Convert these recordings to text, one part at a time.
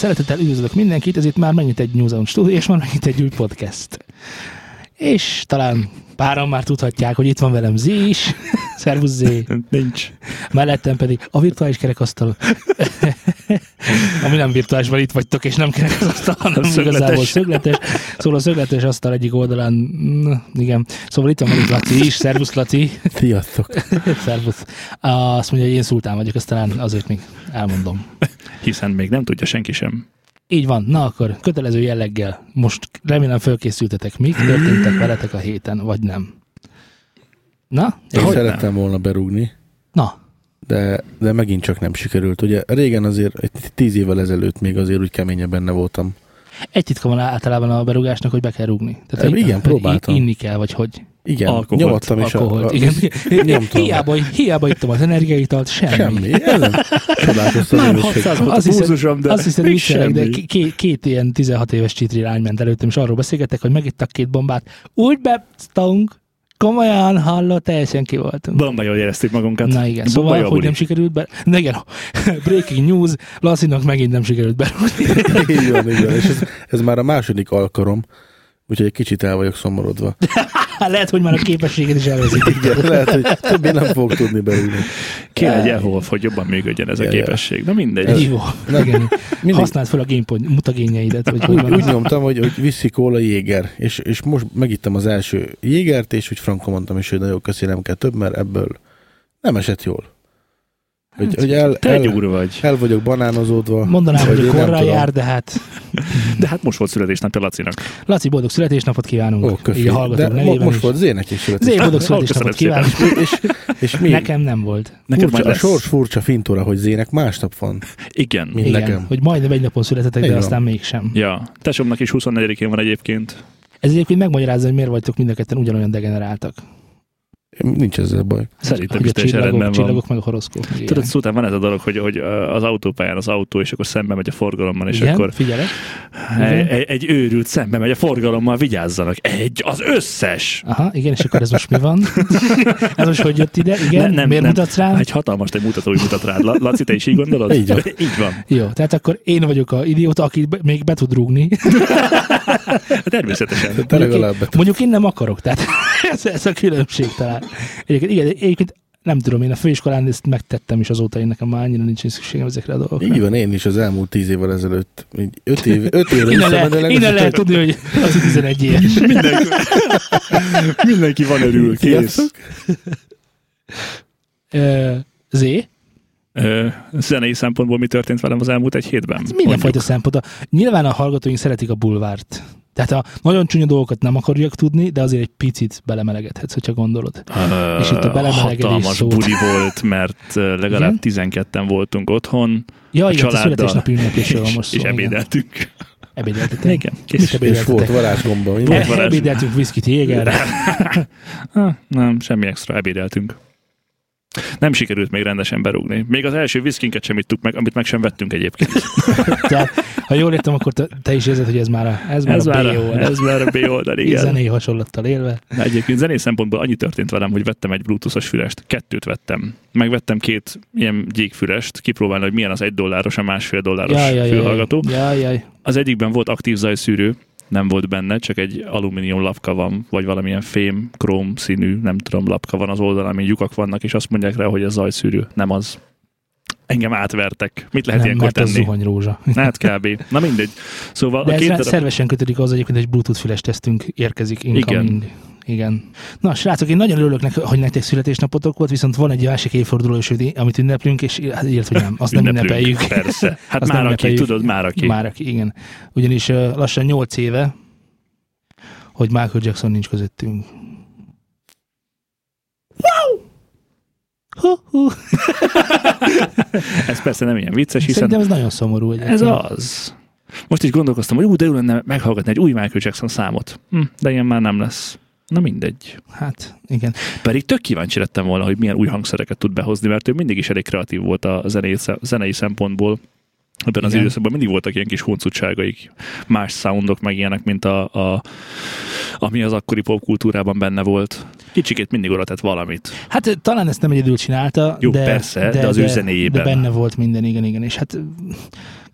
szeretettel üdvözlök mindenkit, ezért már mennyit egy New Zealand stúdió, és már mennyit egy új podcast. És talán páran már tudhatják, hogy itt van velem Z is. Szervusz Z. Nincs. Mellettem pedig a virtuális kerekasztal. Ami nem virtuális, mert itt vagytok, és nem kerekasztal, hanem Szögletes. igazából szögletes. Szóval a szögletes asztal egyik oldalán, mm, igen. Szóval itt van velük Laci is. Szervusz Laci. Sziasztok! Szervusz. Azt mondja, hogy én szultán vagyok, azt talán azért még elmondom. Hiszen még nem tudja senki sem. Így van, na akkor kötelező jelleggel. Most remélem fölkészültetek, mik történtek veletek a héten, vagy nem. Na? Én Hogy szerettem volna berúgni, Na, de, de megint csak nem sikerült. Ugye régen azért, egy tíz évvel ezelőtt még azért úgy keményen benne voltam. egy titka van általában a berugásnak, hogy be kell rúgni. Hát igen, hogy próbáltam. Inni kell, vagy hogy. Igen, Alkoholt. nyomattam is. Alkoholt. a, Igen. nyomtam. Hiába, hiába ittam az energiaitalt, semmi. Semmi. Csodálkoztam Már én is, hogy 600 volt Azt a pulzusom, de azt hiszed még viccelek, de semmi. két, két ilyen 16 éves csitri lány ment előttem, és arról beszélgettek, hogy megittak két bombát. Úgy bepsztunk, komolyan hallott, teljesen ki voltunk. Bomba jól éreztük magunkat. Na igen, Bomba szóval, jó hogy nem sikerült be... Na igen, breaking news, Lacinak megint nem sikerült berúgni. így van, így van. És ez, ez már a második alkalom, úgyhogy egy kicsit el vagyok szomorodva. Lehet, hogy már a képességed is elveszik. Igen, lehet, hogy többé nem fogok tudni berúgni. Kéne egy elhol, hogy jobban működjön ez a Ja, ja. képesség. Na mindegy. Jó, Nem, igen. mindig- Használd fel a gamepont, mutagényeidet, vagy hogy Úgy, van úgy nyomtam, hogy, hogy viszi kóla jéger, és, és most megittem az első jégert, és úgy frankon mondtam is, hogy nagyon köszi, nem kell több, mert ebből nem esett jól. Hogy, hogy el, Te egy el, úr vagy. el vagyok banánozódva. Mondanám, hogy én nem korra tudom. jár, de hát De hát most volt születésnapja Lacinak. Laci, boldog születésnapot kívánunk. Ó, köszi. így a De hallgatók mo- most is. volt Zének is Zé, születés. boldog születésnapot kívánunk. És, és mi? Nekem nem volt. Neked majd Furcsa, a sors furcsa fintora, hogy Zének másnap van. Igen. Mint Igen, nekem. hogy majdnem egy napon születetek, de aztán mégsem. Ja, tesómnak is 24-én van egyébként. Ez egyébként megmagyarázza, hogy miért vagytok mind a ketten ugyanolyan degeneráltak. Nincs ezzel baj. Szerintem Hogy is teljesen rendben van. csillagok meg a horoszkóp. Tudod, szóval van ez a dolog, hogy, hogy az autópályán az autó, és akkor szembe megy a forgalommal, és Igen, akkor figyelek. egy, egy, őrült szembe megy a forgalommal, vigyázzanak. Egy, az összes! Aha, igen, és akkor ez most mi van? ez most hogy jött ide? Igen, Nem, nem, miért nem. mutatsz rám? Egy hatalmas egy mutató mutat rád. La- Laci, te is így gondolod? Így van. Így van. Jó, tehát akkor én vagyok a idióta, aki be, még be tud rúgni. Természetesen. Te legalább be Mondjuk én nem akarok, tehát ez, ez a különbség talán. Egyébként, igen, egyébként nem tudom, én a főiskolán ezt megtettem is azóta, én nekem már annyira nincs szükségem ezekre a dolgokra. Így van, én is az elmúlt tíz évvel ezelőtt, így öt, év, öt évre Innen, le, innen lehet tudni, hogy az 11 éves. Mindenki, mindenki van örül, kész. Zé, Ö, zenei szempontból mi történt velem az elmúlt egy hétben? mindenfajta Mondjuk. szempont. Nyilván a hallgatóink szeretik a bulvárt. Tehát a nagyon csúnya dolgokat nem akarják tudni, de azért egy picit belemelegedhetsz, hogyha gondolod. Ö, És itt a belemelegedés Hatalmas szót. buli volt, mert legalább Igen? 12-en voltunk otthon, Ja, a igen, a családdal, születésnapi ünnepésről van most és szó. igen. ebédeltünk. Ebédeltetek. Igen, Mit kész. És ebédeltetek? volt varázsgomba. volt? varázs. Ebédeltünk viszkit jégerre. Ah, nem, semmi extra, ebédeltünk. Nem sikerült még rendesen berúgni. Még az első viszkinket sem ittuk meg, amit meg sem vettünk egyébként. Tehát, ha jól értem, akkor te, te is érzed, hogy ez már a, ez már Ez a már B oldal. ez már a B oldal, igen. Zenei hasonlattal élve. Na, egyébként zenés szempontból annyi történt velem, hogy vettem egy bluetoothos fülest, kettőt vettem. Megvettem két ilyen gyíkfülest, kipróbálni, hogy milyen az egy dolláros, a másfél dolláros Jaj, jaj, fülhallgató. jaj, jaj. Az egyikben volt aktív zajszűrő, nem volt benne, csak egy alumínium lapka van, vagy valamilyen fém, króm színű, nem tudom, lapka van az oldalán, amin lyukak vannak, és azt mondják rá, hogy ez zajszűrő. Nem az. Engem átvertek. Mit lehet Nem, ilyenkor tenni? zuhanyrózsa. Hát kb. Na mindegy. Szóval De a ez két darab... szervesen kötődik az egyébként, hogy egy Bluetooth füles tesztünk érkezik incoming. Igen. Igen. Na, srácok, én nagyon örülök, nek- hogy nektek születésnapotok volt, viszont van egy másik évforduló is, amit ünneplünk, és illetve hogy nem, azt nem ünnepeljük. Persze. Hát Azt már aki, tudod, már aki. Már aki, igen. Ugyanis uh, lassan 8 éve, hogy Michael Jackson nincs közöttünk. Wow! Hú, hú. Ez persze nem ilyen vicces, hiszen Szerintem ez nagyon szomorú. ez egyébként. az. Most is gondolkoztam, hogy ú, de jó lenne meghallgatni egy új Michael Jackson számot. Hm, de ilyen már nem lesz. Na mindegy. Hát, igen. Pedig tök kíváncsi lettem volna, hogy milyen új hangszereket tud behozni, mert ő mindig is elég kreatív volt a zenei, zenei szempontból. Ebben az időszakban mindig voltak ilyen kis huncutságaik, más soundok, meg ilyenek, mint a, a ami az akkori popkultúrában benne volt. Kicsikét mindig oda tett valamit. Hát talán ezt nem egyedül csinálta, Jó, de, persze, de az ő zenéjében. De benne volt minden, igen, igen. És hát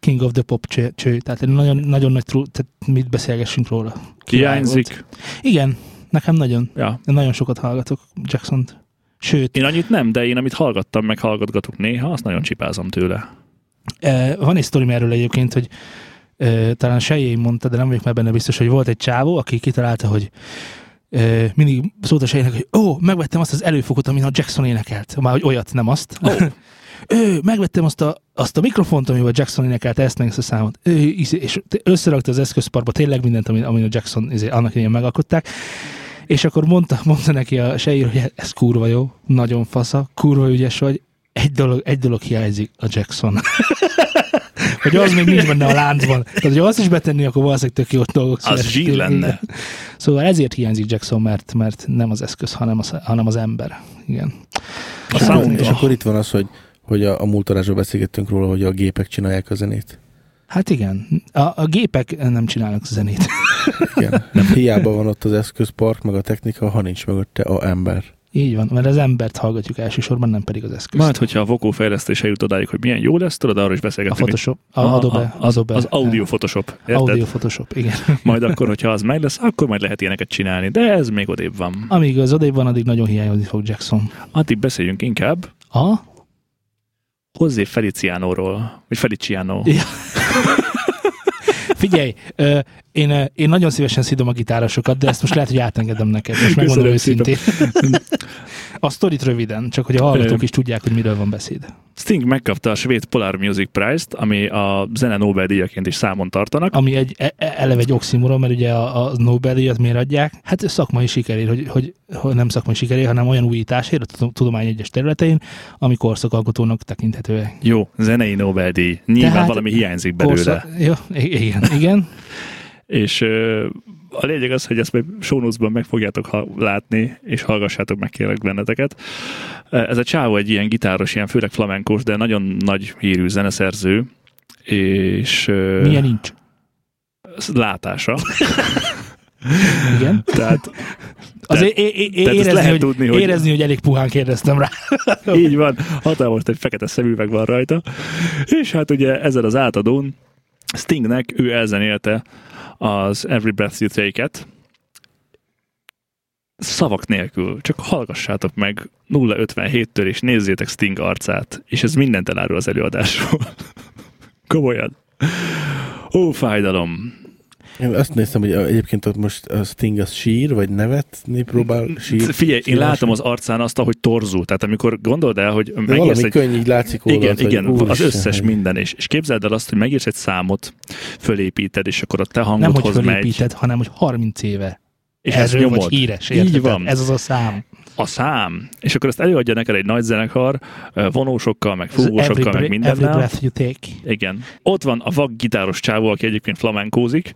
King of the Pop cső, cső. tehát nagyon, nagyon nagy true, tehát mit beszélgessünk róla. Hiányzik. Igen, nekem nagyon. Ja. Én nagyon sokat hallgatok Jackson-t. Sőt, Én annyit nem, de én amit hallgattam, meg hallgatgatok néha, azt nagyon csipázom tőle. Eh, Van egy sztorim erről egyébként, hogy eh, talán Sejjé mondta, de nem vagyok már benne biztos, hogy volt egy csávó, aki kitalálta, hogy eh, mindig szólt a Sejjének, hogy ó, megvettem azt az előfokot, amin a Jackson énekelt. Már hogy olyat, nem azt. Oh. Ő, megvettem azt a, azt a mikrofont, amivel Jackson énekelte ezt meg ezt a számot. Ő, izé- és összerakta az eszközparkba tényleg mindent, amin, amin a Jackson izé, annak idején megalkották. És akkor mondta, mondta neki a Sejjér, hogy ez kurva jó, nagyon fasza, kurva ügyes vagy, egy dolog, egy dolog hiányzik, a Jackson. hogy az még nincs benne a láncban. Tehát, hogy azt is betenni, akkor valószínűleg tök jó dolgok Az zsír lenne. Szóval ezért hiányzik Jackson, mert, mert nem az eszköz, hanem az, hanem az ember. Igen. A És, sound, és akkor itt van az, hogy, hogy a, a múltarásban beszélgettünk róla, hogy a gépek csinálják a zenét. Hát igen, a, a gépek nem csinálnak zenét. Igen. Nem hiába van ott az eszközpark, meg a technika, ha nincs mögötte a ember. Így van, mert az embert hallgatjuk elsősorban, nem pedig az eszközt. Majd, hogyha a Vokó fejlesztés eljut odáig, hogy milyen jó lesz, tudod, arról is a beszélgetünk. Photoshop, a, A- Adobe, a- az, Adobe, az audio Photoshop, érted? audio Photoshop, igen. Majd akkor, hogyha az meg lesz, akkor majd lehet ilyeneket csinálni, de ez még odébb van. Amíg az odébb van, addig nagyon hiányozni fog Jackson. Addig beszéljünk inkább A? José Feliciánóról, vagy Feliciano. Ja. Figyelj, én, én nagyon szívesen szidom a gitárosokat, de ezt most lehet, hogy átengedem neked. Most megmondom őszintén. A sztorit röviden, csak hogy a hallgatók is tudják, hogy miről van beszéd. Sting megkapta a svéd Polar Music Prize-t, ami a zene Nobel-díjaként is számon tartanak. Ami egy e- e- eleve egy oximoron, mert ugye a, a Nobel-díjat miért adják? Hát szakmai sikerért, hogy, hogy, hogy nem szakmai sikerért, hanem olyan újításért a tudom- tudomány egyes területein, ami korszakalkotónak tekinthető. Jó, zenei Nobel-díj. Nyilván Tehát valami hiányzik belőle. Korszak, jó, igen, igen. És a lényeg az, hogy ezt majd notes-ban meg fogjátok ha- látni, és hallgassátok meg kérlek benneteket. Ez a csávó egy ilyen gitáros, ilyen főleg flamenkos, de nagyon nagy hírű zeneszerző, és Milyen nincs. látása. Igen. Tehát Azért é- é- tehát ezt érezni, lehet hogy, tudni, hogy- érezni, hogy elég puhán kérdeztem rá. így van, hatalmas egy fekete szemüveg van rajta. És hát ugye ezzel az átadón Stingnek ő elzenélte az Every Breath You Take-et, szavak nélkül, csak hallgassátok meg 057-től, és nézzétek Sting arcát, és ez mindent elárul az előadásról. Komolyan. Ó, fájdalom. Én azt néztem, hogy egyébként ott most a Sting az sír, vagy nevetni próbál sír. Figyelj, én sírás. látom az arcán azt, ahogy torzul. Tehát amikor gondold el, hogy De megírsz valami egy... könny így látszik oldalt, Igen, hogy igen, az úristen, összes hogy- minden. És, és képzeld el azt, hogy megírsz egy számot, fölépíted, és akkor a te Nem, hogy hangodhoz megy, fölépíted, hanem hogy 30 éve. és Erről nyomod. vagy híres, Így érted? van. Ez az a szám. A szám. És akkor ezt előadja neked egy nagy zenekar, vonósokkal, meg Ez fúvósokkal, meg bre- every mindennel. breath you take. Igen. Ott van a vak gitáros csávó, aki egyébként flamenkózik,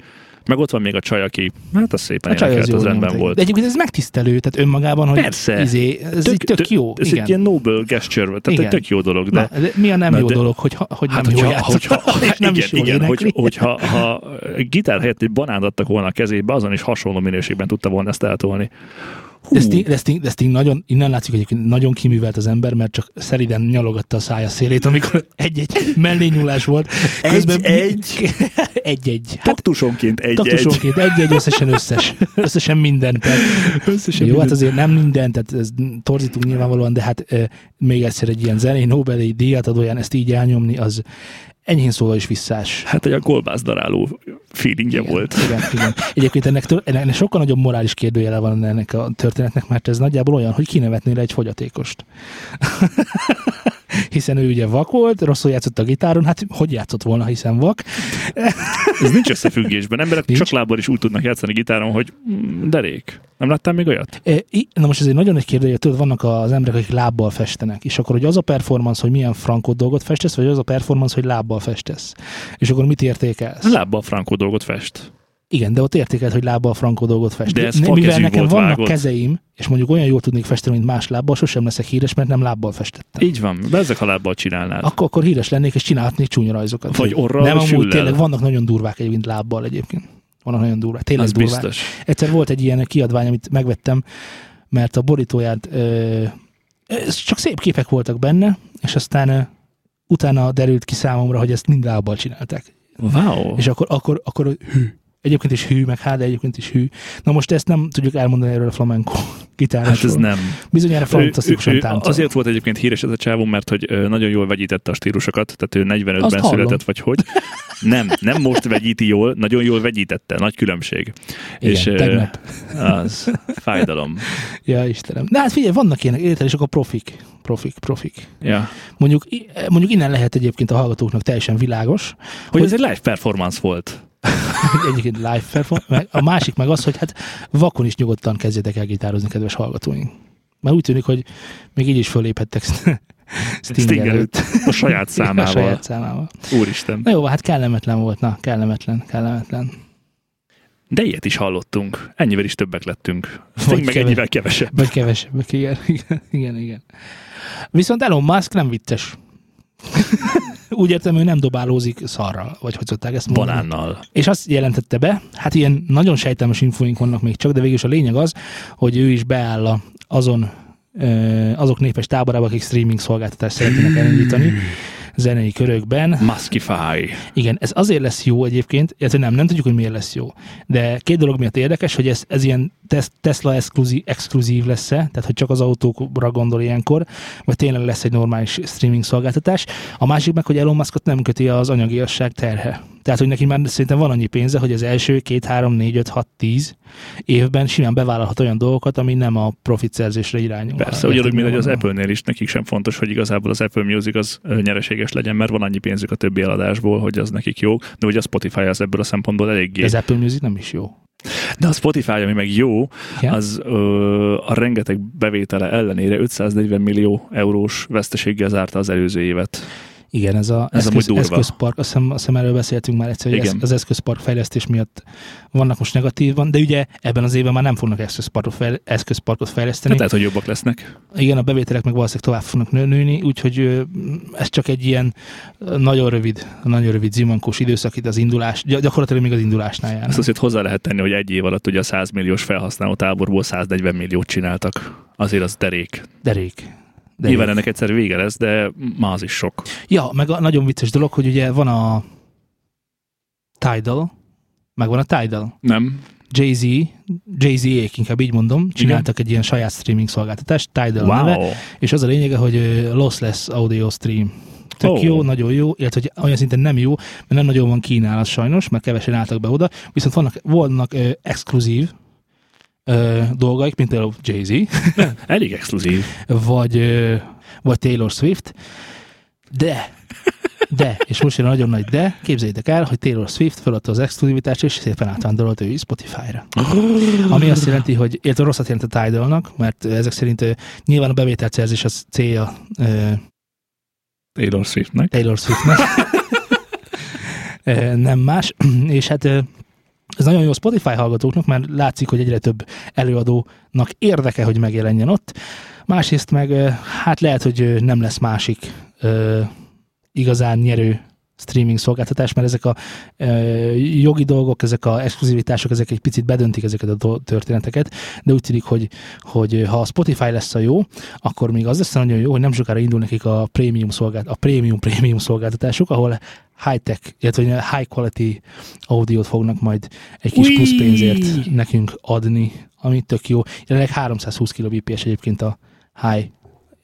meg ott van még a csaj, aki, hát az szépen A csaj az az rendben volt. De egyébként ez megtisztelő, tehát önmagában, hogy Persze. Izé, ez tök, tök, jó. Ez igen. egy ilyen noble gesture, tehát Igen. egy tök jó dolog, de Na, de mi a nem Na, jó de- dolog, hogy, hogy Hát, nem hogyha, jól játszott, hogyha, és nem igen, is jól igen, hogy, hogyha ha gitár helyett egy banánt adtak volna a kezébe, azon is hasonló minőségben tudta volna ezt eltolni. Hú, De Sting, de, Sting, de Sting nagyon, innen látszik egyébként nagyon kiművelt az ember, mert csak szeriden nyalogatta a szája szélét, amikor egy-egy mellényúlás volt. Egy-egy? Egy-egy. Hát taktusonként egy-egy. taktusonként egy-egy, összesen összes. Összesen minden. Tehát, Összesen jó, hát minden. azért nem minden, tehát ez torzítunk nyilvánvalóan, de hát e, még egyszer egy ilyen zenei Nobel-díj díjat adóján ezt így elnyomni, az enyhén szóval is visszás. Hát egy a kolbász daráló feelingje Igen, volt. Igen, igen. Egyébként ennek, ennek sokkal nagyobb morális kérdőjele van ennek a történetnek, mert ez nagyjából olyan, hogy kinevetnél egy fogyatékost. hiszen ő ugye vak volt, rosszul játszott a gitáron, hát hogy játszott volna, hiszen vak. Ez nincs összefüggésben. Emberek Nincs. csak lábbal is úgy tudnak játszani gitáron, hogy mm, derék. Nem láttál még olyat? E, i- Na most ez egy nagyon nagy kérdés, tudod, vannak az emberek, akik lábbal festenek, és akkor, hogy az a performance, hogy milyen frankó dolgot festesz, vagy az a performance, hogy lábbal festesz. És akkor mit értékelsz? Lábbal frankó dolgot fest. Igen, de ott értékelt, hogy lábbal frankó dolgot fest. De ez Ne- Mivel nekem vannak vágott. kezeim, és mondjuk olyan jól tudnék festeni, mint más lábbal, sosem leszek híres, mert nem lábbal festettem. Így van, de ezek ha lábbal csinálnád. Akkor, akkor híres lennék, és csinálhatnék csúnya rajzokat. Vagy orral, Nem, amúgy füllel. tényleg vannak nagyon durvák egyébként lábbal egyébként. Vannak nagyon durvák. Tényleg Az durvák. biztos. Egyszer volt egy ilyen kiadvány, amit megvettem, mert a borítóját ö, ez csak szép képek voltak benne, és aztán ö, utána derült ki számomra, hogy ezt mind lábbal csinálták. Wow. És akkor, akkor, akkor hű. Egyébként is hű, meg hát, de egyébként is hű. Na most ezt nem tudjuk elmondani erről a flamenco gitárosról. Hát ez nem. Bizonyára fantasztikusan táncol. azért volt egyébként híres ez a csávó, mert hogy nagyon jól vegyítette a stílusokat, tehát ő 45-ben Azt hallom. született, vagy hogy. Nem, nem most vegyíti jól, nagyon jól vegyítette, nagy különbség. Igen, és, tegnap. Az fájdalom. Ja, Istenem. De hát figyelj, vannak ilyenek, érted, és akkor profik. Profik, profik. Ja. Mondjuk, mondjuk innen lehet egyébként a hallgatóknak teljesen világos, Hogy ez egy live performance volt. egyébként live performance, meg a másik meg az, hogy hát vakon is nyugodtan kezdjetek el gitározni, kedves hallgatóink. Mert úgy tűnik, hogy még így is föléphettek Stinger Stinger előtt. A saját A számával. saját számával. Úristen. Na jó, hát kellemetlen volt, na, kellemetlen, kellemetlen. De ilyet is hallottunk. Ennyivel is többek lettünk. Vagy Sting meg keve- ennyivel kevesebb. Vagy kevesebbek, igen, igen, igen, igen. Viszont Elon Musk nem vicces. Úgy értem, ő nem dobálózik szarral, vagy hogy szokták ezt mondani. Banánnal. És azt jelentette be, hát ilyen nagyon sejtelmes infóink vannak még csak, de végül is a lényeg az, hogy ő is beáll a- azon azok népes táborába, akik streaming szolgáltatást szeretnének elindítani zenei körökben. Muskify. Igen, ez azért lesz jó egyébként, illetve nem, nem tudjuk, hogy miért lesz jó. De két dolog miatt érdekes, hogy ez, ez ilyen tes- Tesla exkluzív, exkluzív lesz-e, tehát hogy csak az autókra gondol ilyenkor, vagy tényleg lesz egy normális streaming szolgáltatás. A másik meg, hogy Elon Muskot nem köti az anyagiasság terhe. Tehát, hogy neki már szerintem van annyi pénze, hogy az első két, három, négy, öt, hat, tíz évben simán bevállalhat olyan dolgokat, ami nem a profit szerzésre irányul. Persze, ugyanúgy, mint hogy az Apple-nél is nekik sem fontos, hogy igazából az Apple Music az nyereséges legyen, mert van annyi pénzük a többi eladásból, hogy az nekik jó, de ugye a Spotify az ebből a szempontból eléggé. Az Apple Music nem is jó. De a Spotify, ami meg jó, Igen? az ö, a rengeteg bevétele ellenére 540 millió eurós veszteséggel zárta az előző évet. Igen, ez a Ez eszköz, eszközpark, azt hiszem, azt hiszem erről beszéltünk már egyszer, hogy Igen. az eszközpark fejlesztés miatt vannak most negatívban, de ugye ebben az évben már nem fognak eszközparkot, fejl, eszközparkot fejleszteni. Hát lehet, hogy jobbak lesznek. Igen, a bevételek meg valószínűleg tovább fognak nő- nőni, úgyhogy ez csak egy ilyen nagyon rövid, nagyon rövid zimankós időszak itt az indulás, gy- gyakorlatilag még az indulásnál jár. Ezt azért hozzá lehet tenni, hogy egy év alatt ugye a 100 milliós felhasználó táborból 140 milliót csináltak. Azért az derék. Derék. De Nyilván ennek egyszer vége lesz, de ma az is sok. Ja, meg a nagyon vicces dolog, hogy ugye van a Tidal, meg van a Tidal. Nem? Jay-Z, Jay-Z-ék, inkább így mondom, csináltak egy ilyen saját streaming szolgáltatást, Tidal a neve, Wow. és az a lényege, hogy lossless audio stream. Tök Oh. jó, nagyon jó, illetve hogy olyan szinten nem jó, mert nem nagyon van kínálat sajnos, mert kevesen álltak be oda, viszont vannak, vannak ö, exkluzív ö, dolgaik, mint például Jay-Z, Elég exkluzív. vagy, ö, vagy Taylor Swift, de, de, és most jön a nagyon nagy de, képzeljétek el, hogy Taylor Swift feladta az exkluzivitást, és szépen átvándorolt ő Spotify-ra. Ami azt jelenti, hogy, illetve rosszat jelent a Tidalnak, mert ezek szerint nyilván a bevételszerzés az célja ö, Taylor Swiftnek. Taylor Swiftnek. Nem más, és hát ez nagyon jó Spotify hallgatóknak, mert látszik, hogy egyre több előadónak érdeke, hogy megjelenjen ott. Másrészt meg hát lehet, hogy nem lesz másik igazán nyerő streaming szolgáltatás, mert ezek a jogi dolgok, ezek a exkluzivitások, ezek egy picit bedöntik ezeket a történeteket, de úgy tűnik, hogy, hogy ha a Spotify lesz a jó, akkor még az lesz nagyon jó, hogy nem sokára indul nekik a prémium szolgált, a prémium prémium szolgáltatások, ahol high-tech, illetve high quality audiót fognak majd egy kis Ui! plusz pénzért nekünk adni, ami tök jó. Jelenleg 320 kbps egyébként a high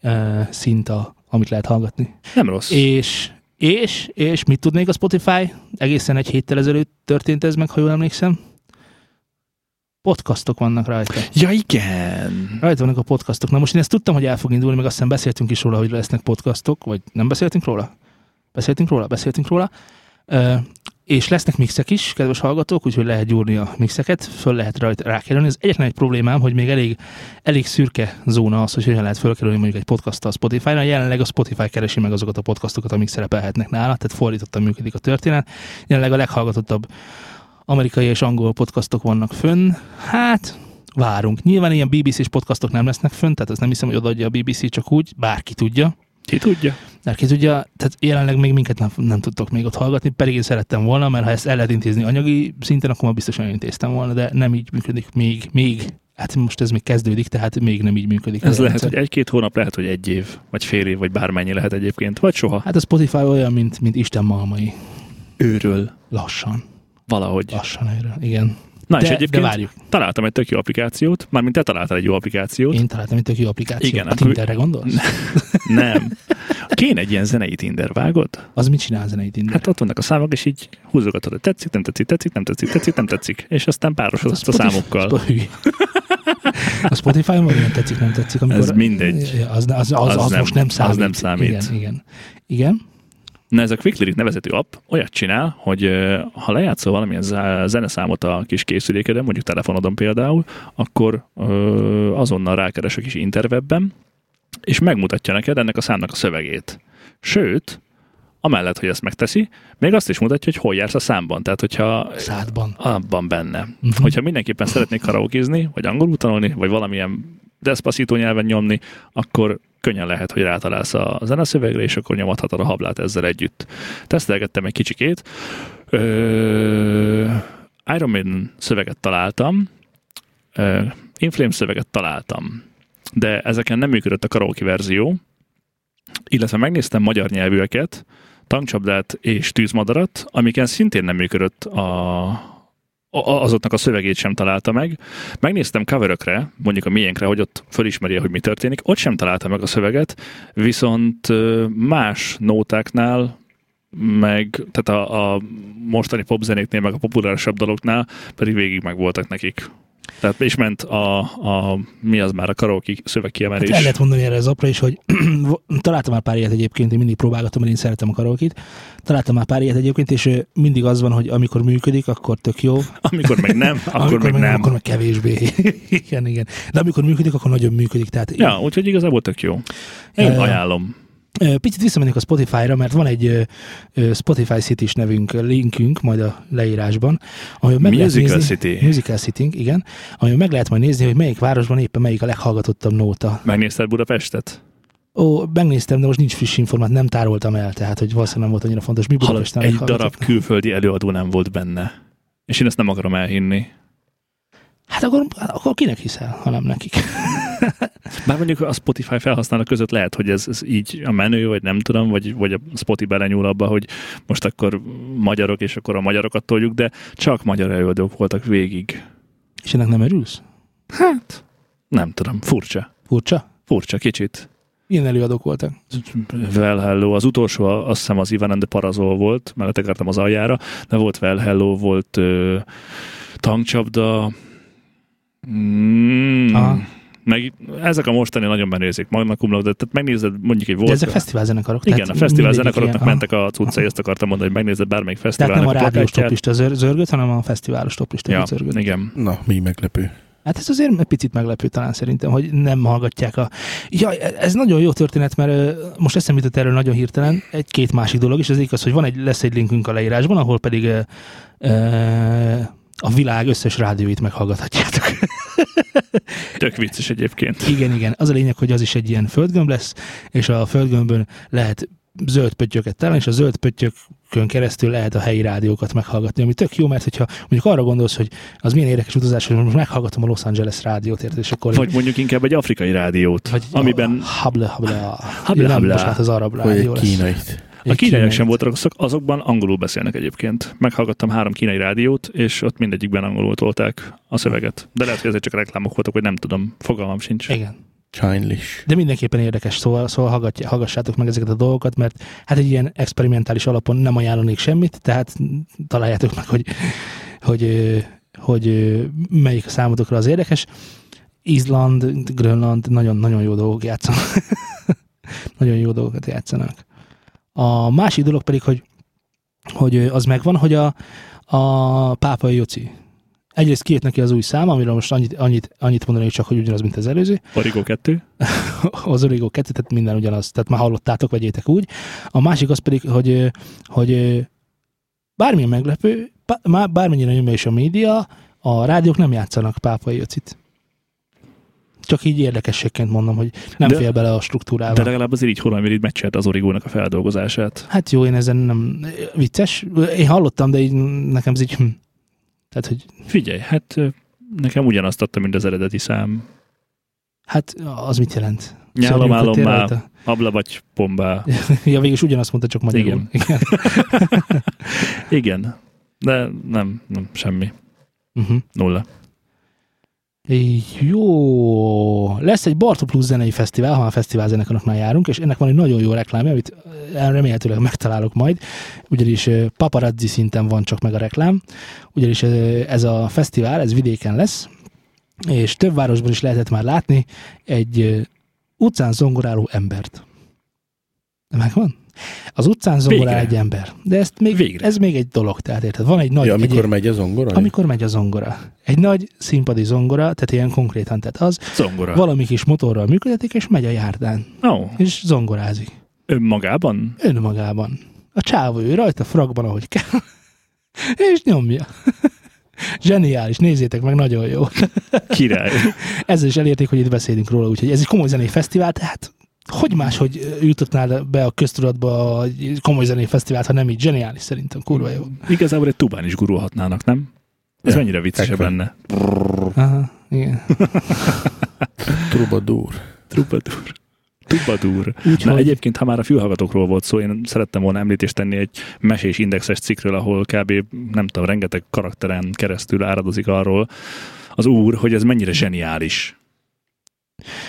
uh, szint, a, amit lehet hallgatni. Nem rossz. És, és, és mit tud még a Spotify? Egészen egy héttel ezelőtt történt ez meg, ha jól emlékszem. Podcastok vannak rajta. Ja, igen. Rajta vannak a podcastok. Na most én ezt tudtam, hogy el fog indulni, meg azt hiszem beszéltünk is róla, hogy lesznek podcastok, vagy nem beszéltünk róla? Beszéltünk róla? Beszéltünk róla. És lesznek mixek is, kedves hallgatók, úgyhogy lehet gyúrni a mixeket, föl lehet rajta rákerülni. Ez egyetlen egy problémám, hogy még elég, elég szürke zóna az, hogy hogyan lehet fölkerülni mondjuk egy podcasttal a Spotify-ra. Jelenleg a Spotify keresi meg azokat a podcastokat, amik szerepelhetnek nála, tehát fordítottan működik a történet. Jelenleg a leghallgatottabb amerikai és angol podcastok vannak fönn. Hát, várunk. Nyilván ilyen BBC-s podcastok nem lesznek fönn, tehát azt nem hiszem, hogy odaadja a BBC csak úgy, bárki tudja. Ki tudja? Bárki tudja, tehát jelenleg még minket nem, nem tudtok még ott hallgatni, pedig én szerettem volna, mert ha ezt el lehet intézni anyagi szinten, akkor már biztosan elintéztem volna, de nem így működik még, még Hát most ez még kezdődik, tehát még nem így működik. Ez lehet, rendszer. hogy egy-két hónap, lehet, hogy egy év, vagy fél év, vagy bármennyi lehet egyébként, vagy soha. Hát a Spotify olyan, mint, mint Isten malmai. Őről. Lassan. Valahogy. Lassan őről. Igen. Na és de, de egyébként várjuk. találtam egy tök jó applikációt, mármint te találtál egy jó applikációt. Én találtam egy tök jó applikációt. Igen, a akkor- Tinderre gondolsz? Nem. Kéne egy ilyen zenei Tinder, vágod? Az mit csinál a zenei Tinder? Hát ott vannak a számok, és így húzogatod, hogy tetszik, nem tetszik, tetszik, nem tetszik, tetszik, nem tetszik, és aztán párosodsz a Spotify- számokkal. Spo- hülye. A Spotify-on van ilyen tetszik, nem tetszik. Amikor, Ez mindegy. Az, az, az, az, Az az nem- most nem az számít. nem számít. Igen, igen. Igen. Na ez a Quick Lyric nevezetű app olyat csinál, hogy ha lejátszol valamilyen ze- zeneszámot a kis készülékeden, mondjuk telefonodon például, akkor azonnal rákeres a kis interwebben, és megmutatja neked ennek a számnak a szövegét. Sőt, amellett, hogy ezt megteszi, még azt is mutatja, hogy hol jársz a számban. Tehát, hogyha Szádban. abban benne. Mhm. Hogyha mindenképpen szeretnék karaokézni, vagy angolul tanulni, vagy valamilyen Despacito nyelven nyomni, akkor könnyen lehet, hogy rátalálsz a zeneszövegre, és akkor nyomathatod a hablát ezzel együtt. Tesztelgettem egy kicsikét. Ö, Iron Maiden szöveget találtam, ö, Inflame szöveget találtam, de ezeken nem működött a karaoke verzió, illetve megnéztem magyar nyelvűeket, tankcsapdát és tűzmadarat, amiken szintén nem működött a, azoknak a szövegét sem találta meg. Megnéztem coverökre, mondjuk a miénkre, hogy ott fölismerje, hogy mi történik, ott sem találta meg a szöveget, viszont más nótáknál meg, tehát a, a mostani popzenéknél, meg a populárisabb daloknál pedig végig meg voltak nekik. Tehát is ment a, a mi az már a karaoke szövegkiemelés. Hát el lehet mondani erre az apra is, hogy találtam már pár ilyet egyébként, én mindig próbálgatom, mert én szeretem a karaokit. Találtam már pár ilyet egyébként, és mindig az van, hogy amikor működik, akkor tök jó. Amikor meg nem, akkor amikor meg nem. Akkor meg kevésbé. igen, igen. De amikor működik, akkor nagyon működik. Tehát Ja, úgyhogy igazából tök jó. Én Ö, ajánlom. Picit visszamennék a Spotify-ra, mert van egy Spotify City-s nevünk, linkünk majd a leírásban, ahol meg lehet Musical nézni, City. Musical City, igen, ahol meg lehet majd nézni, hogy melyik városban éppen melyik a leghallgatottabb nóta. Megnézted Budapestet? Ó, megnéztem, de most nincs friss informát, nem tároltam el, tehát hogy valószínűleg nem volt annyira fontos. Mi Hallod, Budapesten egy darab külföldi előadó nem volt benne. És én ezt nem akarom elhinni. Hát akkor, akkor kinek hiszel, ha nem nekik? Bár mondjuk a Spotify felhasználók között lehet, hogy ez, ez így a menő, vagy nem tudom, vagy, vagy a Spotify belenyúl abba, hogy most akkor magyarok, és akkor a magyarokat toljuk, de csak magyar előadók voltak végig. És ennek nem örülsz? Hát, nem tudom, furcsa. Furcsa? Furcsa, kicsit. Milyen előadók voltak? Well Hello, az utolsó azt hiszem az Ivan and the Parazol volt, mellett akartam az aljára, de volt Well Hello, volt ö, tankcsapda, mm, Aha. meg ezek a mostani nagyon menőzik, Magna Cum Laude, tehát megnézed mondjuk egy De volt. ezek fesztivál zenekarok. igen, a fesztivál mindegyik zenekaroknak ilyen- mentek a cuccai, ezt akartam mondani, hogy megnézed bármelyik Tehát nem a fesztiválnak rádiós toplista zör- zörgött, hanem a fesztiválos toplista Ja, zörgött. igen. Na, mi meglepő. Hát ez azért egy picit meglepő talán szerintem, hogy nem hallgatják a... Ja, ez nagyon jó történet, mert most eszembe jutott erről nagyon hirtelen egy-két másik dolog, és az egyik az, hogy van egy, lesz egy linkünk a leírásban, ahol pedig ö, ö, a világ összes rádióit meghallgathatjátok. Tök vicces egyébként. igen, igen. Az a lényeg, hogy az is egy ilyen földgömb lesz, és a földgömbön lehet zöld pöttyöket találni, és a zöld pöttyökön keresztül lehet a helyi rádiókat meghallgatni, ami tök jó, mert hogyha mondjuk arra gondolsz, hogy az milyen érdekes utazás, hogy most meghallgatom a Los Angeles rádiót, érted, és akkor Vagy mondjuk inkább egy afrikai rádiót, vagy amiben habla, habla, Habla, nem, habla. bocsánat, az arab rádió lesz. kínait. A kínaiak sem voltak, azok- azokban angolul beszélnek egyébként. Meghallgattam három kínai rádiót, és ott mindegyikben angolul tolták a szöveget. De lehet, hogy ezek csak reklámok voltak, vagy nem tudom, fogalmam sincs. Igen. Chinglish. De mindenképpen érdekes, szóval, szóval hallgatja, hallgassátok meg ezeket a dolgokat, mert hát egy ilyen experimentális alapon nem ajánlanék semmit, tehát találjátok meg, hogy, hogy, hogy ö, melyik a számotokra az érdekes. Izland, Grönland, nagyon-nagyon jó dolgok játszanak. nagyon jó dolgokat játszanak. A másik dolog pedig, hogy, hogy az megvan, hogy a, a pápai Joci. Egyrészt kijött neki az új szám, amiről most annyit, annyit, annyit mondanék csak, hogy ugyanaz, mint az előző Origo 2. az Origo 2, tehát minden ugyanaz, tehát már hallottátok, vegyétek úgy. A másik az pedig, hogy, hogy bármilyen meglepő, bármennyire nyomja is a média, a rádiók nem játszanak pápai öcit. Csak így érdekességként mondom, hogy nem De- fél bele a struktúrába. De legalább azért így Holland így meccselt az Origónak a feldolgozását. Hát jó, én ezen nem... Vicces. Én hallottam, de így nekem ez így... Hm. Tehát, hogy Figyelj, hát nekem ugyanazt adta, mint az eredeti szám. Hát az mit jelent? Nyálom, állom már, habla vagy pombá. Ja, végülis ugyanazt mondta, csak magyarul. Igen. Igen. Igen, de nem, nem semmi. Uh-huh. Nulla. Jó, lesz egy Barto Plus zenei fesztivál, ha a fesztivál zenekaroknál járunk, és ennek van egy nagyon jó reklámja, amit eh, remélhetőleg megtalálok majd, ugyanis eh, paparazzi szinten van csak meg a reklám, ugyanis eh, ez a fesztivál, ez vidéken lesz, és több városban is lehetett már látni egy utcán zongoráló embert. Megvan? Az utcán zongorál Végre. egy ember. De ezt még, Végre. ez még egy dolog, tehát érted? Van egy nagy... Ja, amikor egy, megy az zongora? amikor megy a zongora. Egy nagy színpadi zongora, tehát ilyen konkrétan, tehát az, Zongora. valami kis motorral működik, és megy a járdán, Ó, és zongorázik. önmagában? Önmagában. A csávó ő rajta fragban, ahogy kell, és nyomja. Zseniális, nézzétek meg, nagyon jó. Király. Ezzel is elérték, hogy itt beszélünk róla, úgyhogy ez egy komoly zenei fesztivál, tehát hogy máshogy jutottnál be a köztudatba a komoly zenei fesztivált, ha nem így zseniális szerintem, kurva jó. Igazából egy tubán is gurulhatnának, nem? Ez Ja, mennyire viccesebb lenne. Aha, igen. Trubadur. Trubadur. Úgyhogy- Na egyébként, ha már a fülhallgatókról volt szó, én szerettem volna említést tenni egy mesés indexes cikkről, ahol kb. nem tudom, rengeteg karakteren keresztül áradozik arról az úr, hogy ez mennyire zseniális.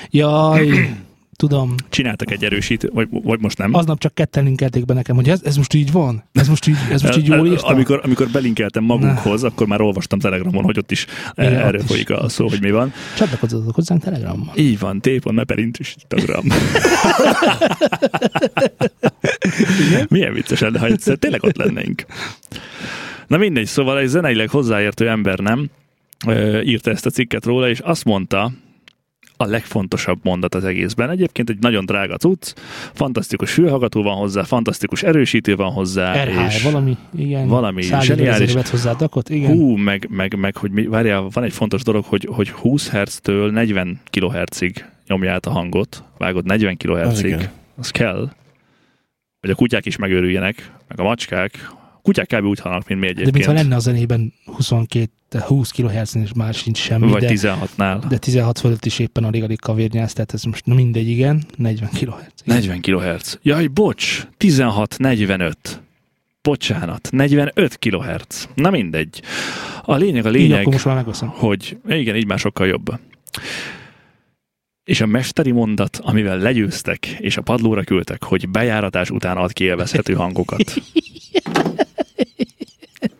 Jaj, tudom, Csináltak egy erősít, vagy, vagy most nem? aznap csak ketten linkelték be nekem, hogy ez, ez most így van, ez most így, ez most így jól írtam. Amikor, amikor belinkeltem magunkhoz, akkor már olvastam Telegramon, hogy ott is Igen, erről ott is. folyik a szó, hogy mi van. Csatlakozzatok hozzánk Telegrammal. Így van, t.meperint is Instagram. Milyen vicces lenne, ha egyszer tényleg ott lennénk. Na mindegy, szóval egy zeneileg hozzáértő ember nem írta ezt a cikket róla, és azt mondta, a legfontosabb mondat az egészben. Egyébként egy nagyon drága cucc, fantasztikus fülhallgató van hozzá, fantasztikus erősítő van hozzá, RH, és valami, igen. valami zseniális. hozzá a dakot, igen. Hú, meg, meg, meg hogy mi, várjál, van egy fontos dolog, hogy, hogy 20 Hz-től 40 kHz-ig nyomja át a hangot. Vágod 40 Az kHz-ig. igen. Az kell. Hogy a kutyák is megőrüljenek, meg a macskák. Kutyák kb. úgy halnak, mint mi De egyébként. mintha lenne a zenében 22, 20 kHz és már sincs semmi, Vagy de, 16-nál. de 16 fölött is éppen alig-alig kavérnyász, tehát ez most na mindegy, igen, 40 kHz. 40 kHz. Jaj, bocs, 16-45. Bocsánat, 45 kHz. Na mindegy. A lényeg a Így lényeg. akkor most már megveszem. hogy igen, így már sokkal jobb. És a mesteri mondat, amivel legyőztek, és a padlóra küldtek, hogy bejáratás után ad ki élvezhető hangokat.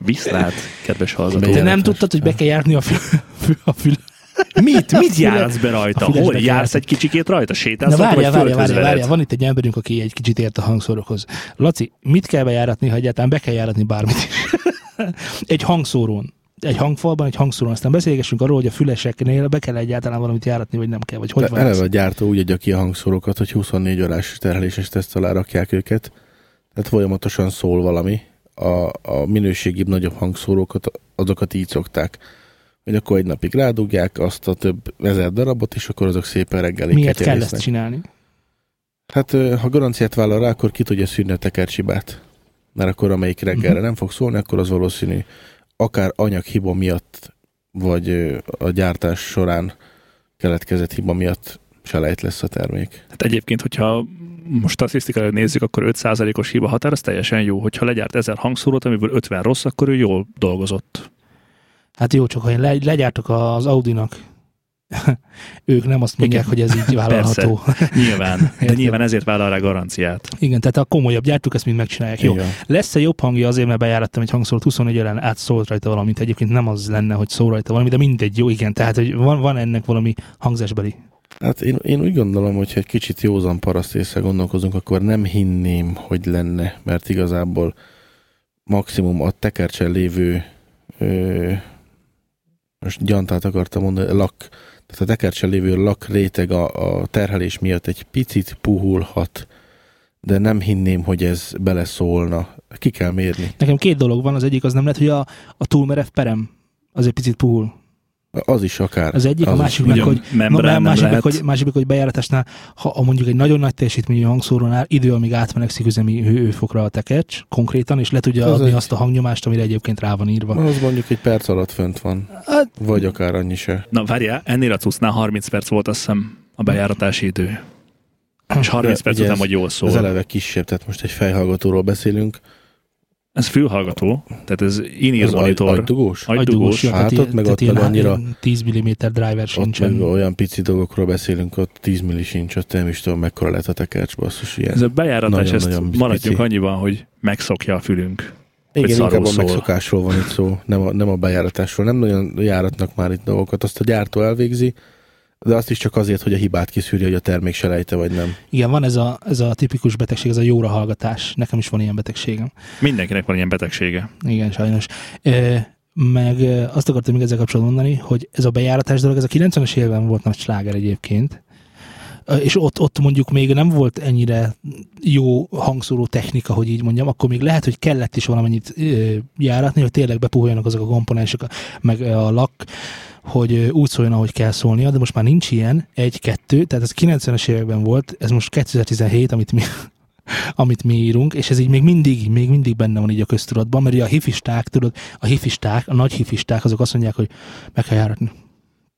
Viszlát, kedves hallgató. Te nem tudtad, hogy be kell járni a fül, a fül. Mit? Mit járatsz be rajta? Hol jársz egy kicsikét rajta? Sétálsz Na várjál, várjál, várjál, várjál, van itt egy emberünk, aki egy kicsit ért a hangszórokhoz. Laci, mit kell bejáratni, ha egyáltalán be kell járatni bármit is? egy hangszórón, egy hangfalban, egy hangszórón, aztán beszélgessünk arról, hogy a füleseknél be kell egyáltalán valamit járatni, vagy nem kell, vagy hogy De van ez? eleve a gyártó úgy adja ki a hangszórókat, hogy 24 órás terheléses teszt alá rakják őket. Tehát folyamatosan szól valami. A, a minőségibb, nagyobb hangszórókat, azokat így szokták. Hogy akkor egy napig rádugják azt a több ezer darabot, és akkor azok szépen reggelig Miért kell ezt csinálni? Hát ha garanciát vállal rá, akkor ki tudja szűrni a tekercsibát. Mert akkor amelyik reggelre Mhm. nem fog szólni, akkor az valószínű akár anyaghiba miatt, vagy a gyártás során keletkezett hiba miatt selejt lesz a termék. Hát egyébként, hogyha most statisztikára nézzük, akkor 5%-os hiba határ, az teljesen jó. Hogyha legyárt 1000 hangszórót, amiből 50 rossz, akkor ő jól dolgozott. Hát jó, csak ha én le, legyártok az Audinak, ők nem azt mondják, Igen. hogy ez így vállalható. Nyilván, de nyilván ezért vállal rá garanciát. Igen, tehát a komolyabb gyártók ezt mind megcsinálják. Jó, lesz-e jobb hangja azért, mert bejárattam egy hangszórót 24 órán át szólt rajta valamit. Egyébként nem az lenne, hogy szól rajta valami, de mindegy, jó, igen. Tehát, hogy van, van ennek valami hangzásbeli. Hát én, én úgy gondolom, hogy egy kicsit józan paraszt észre gondolkozunk, akkor nem hinném, hogy lenne, mert igazából maximum a tekercsen lévő ö, most gyantát akartam mondani, lak, tehát a tekercsen lévő lak réteg a, a terhelés miatt egy picit puhulhat, de nem hinném, hogy ez beleszólna. Ki kell mérni. Nekem két dolog van, az egyik az nem lehet, hogy a, a túlmerev perem az egy picit puhul. Az is akár. Az egyik, az a másik meg, hogy, membrán másik meg, hogy, másik meg, hogy bejáratásnál, ha a mondjuk egy nagyon nagy teljesítményű hangszórónál idő, amíg átmenekszik üzemi hőfokra a tekercs konkrétan, és le tudja Az adni egy- azt a hangnyomást, amire egyébként rá van írva. Az mondjuk egy perc alatt fönt van. Hát- Vagy akár annyi se. Na várjál, ennél a cuccnál 30 perc volt azt hiszem a bejáratási idő. És 30 De perc után vagy jól szól. Ez eleve kisebb, tehát most egy fejhallgatóról beszélünk. Ez fülhallgató, tehát ez in-ear Ez agy, monitor. agydugós? Agydugós. ja, Hát ott meg ott ilyen meg annyira- 10 mm driver Ott sincsen. meg olyan pici dolgokról beszélünk, ott 10 milli sincs, ott nem is tudom, mekkora lehet a tekercs, basszus, ilyen. Ez a bejáratás, ezt Nagyon-nagyon maradjunk pici. annyiban, hogy megszokja a fülünk. Igen, inkább a szól. megszokásról van itt szó, nem a, nem a bejáratásról. Nem nagyon járatnak már itt dolgokat, azt a gyártó elvégzi, de azt is csak azért, hogy a hibát kiszűrje, hogy a termék se lejte, vagy nem. Igen, van ez a, ez a tipikus betegség, ez a jóra hallgatás. Nekem is van ilyen betegségem. Mindenkinek van ilyen betegsége. Igen, sajnos. E, meg azt akartam még ezzel kapcsolatban mondani, hogy ez a bejáratás dolog, ez a 90-es években volt nagy sláger egyébként. És ott, ott mondjuk még nem volt ennyire jó hangszóró technika, hogy így mondjam, akkor még lehet, hogy kellett is valamennyit járatni, hogy tényleg bepuholjanak azok a komponensek, meg a lak, hogy úgy szóljon, ahogy kell szólnia, de most már nincs ilyen, egy-kettő, tehát ez 90-es években volt, ez most 2017, amit mi, amit mi írunk, és ez így még mindig, még mindig benne van így a köztudatban, mert a hifisták, tudod, a hifisták, a nagy hifisták, azok azt mondják, hogy meg kell járatni.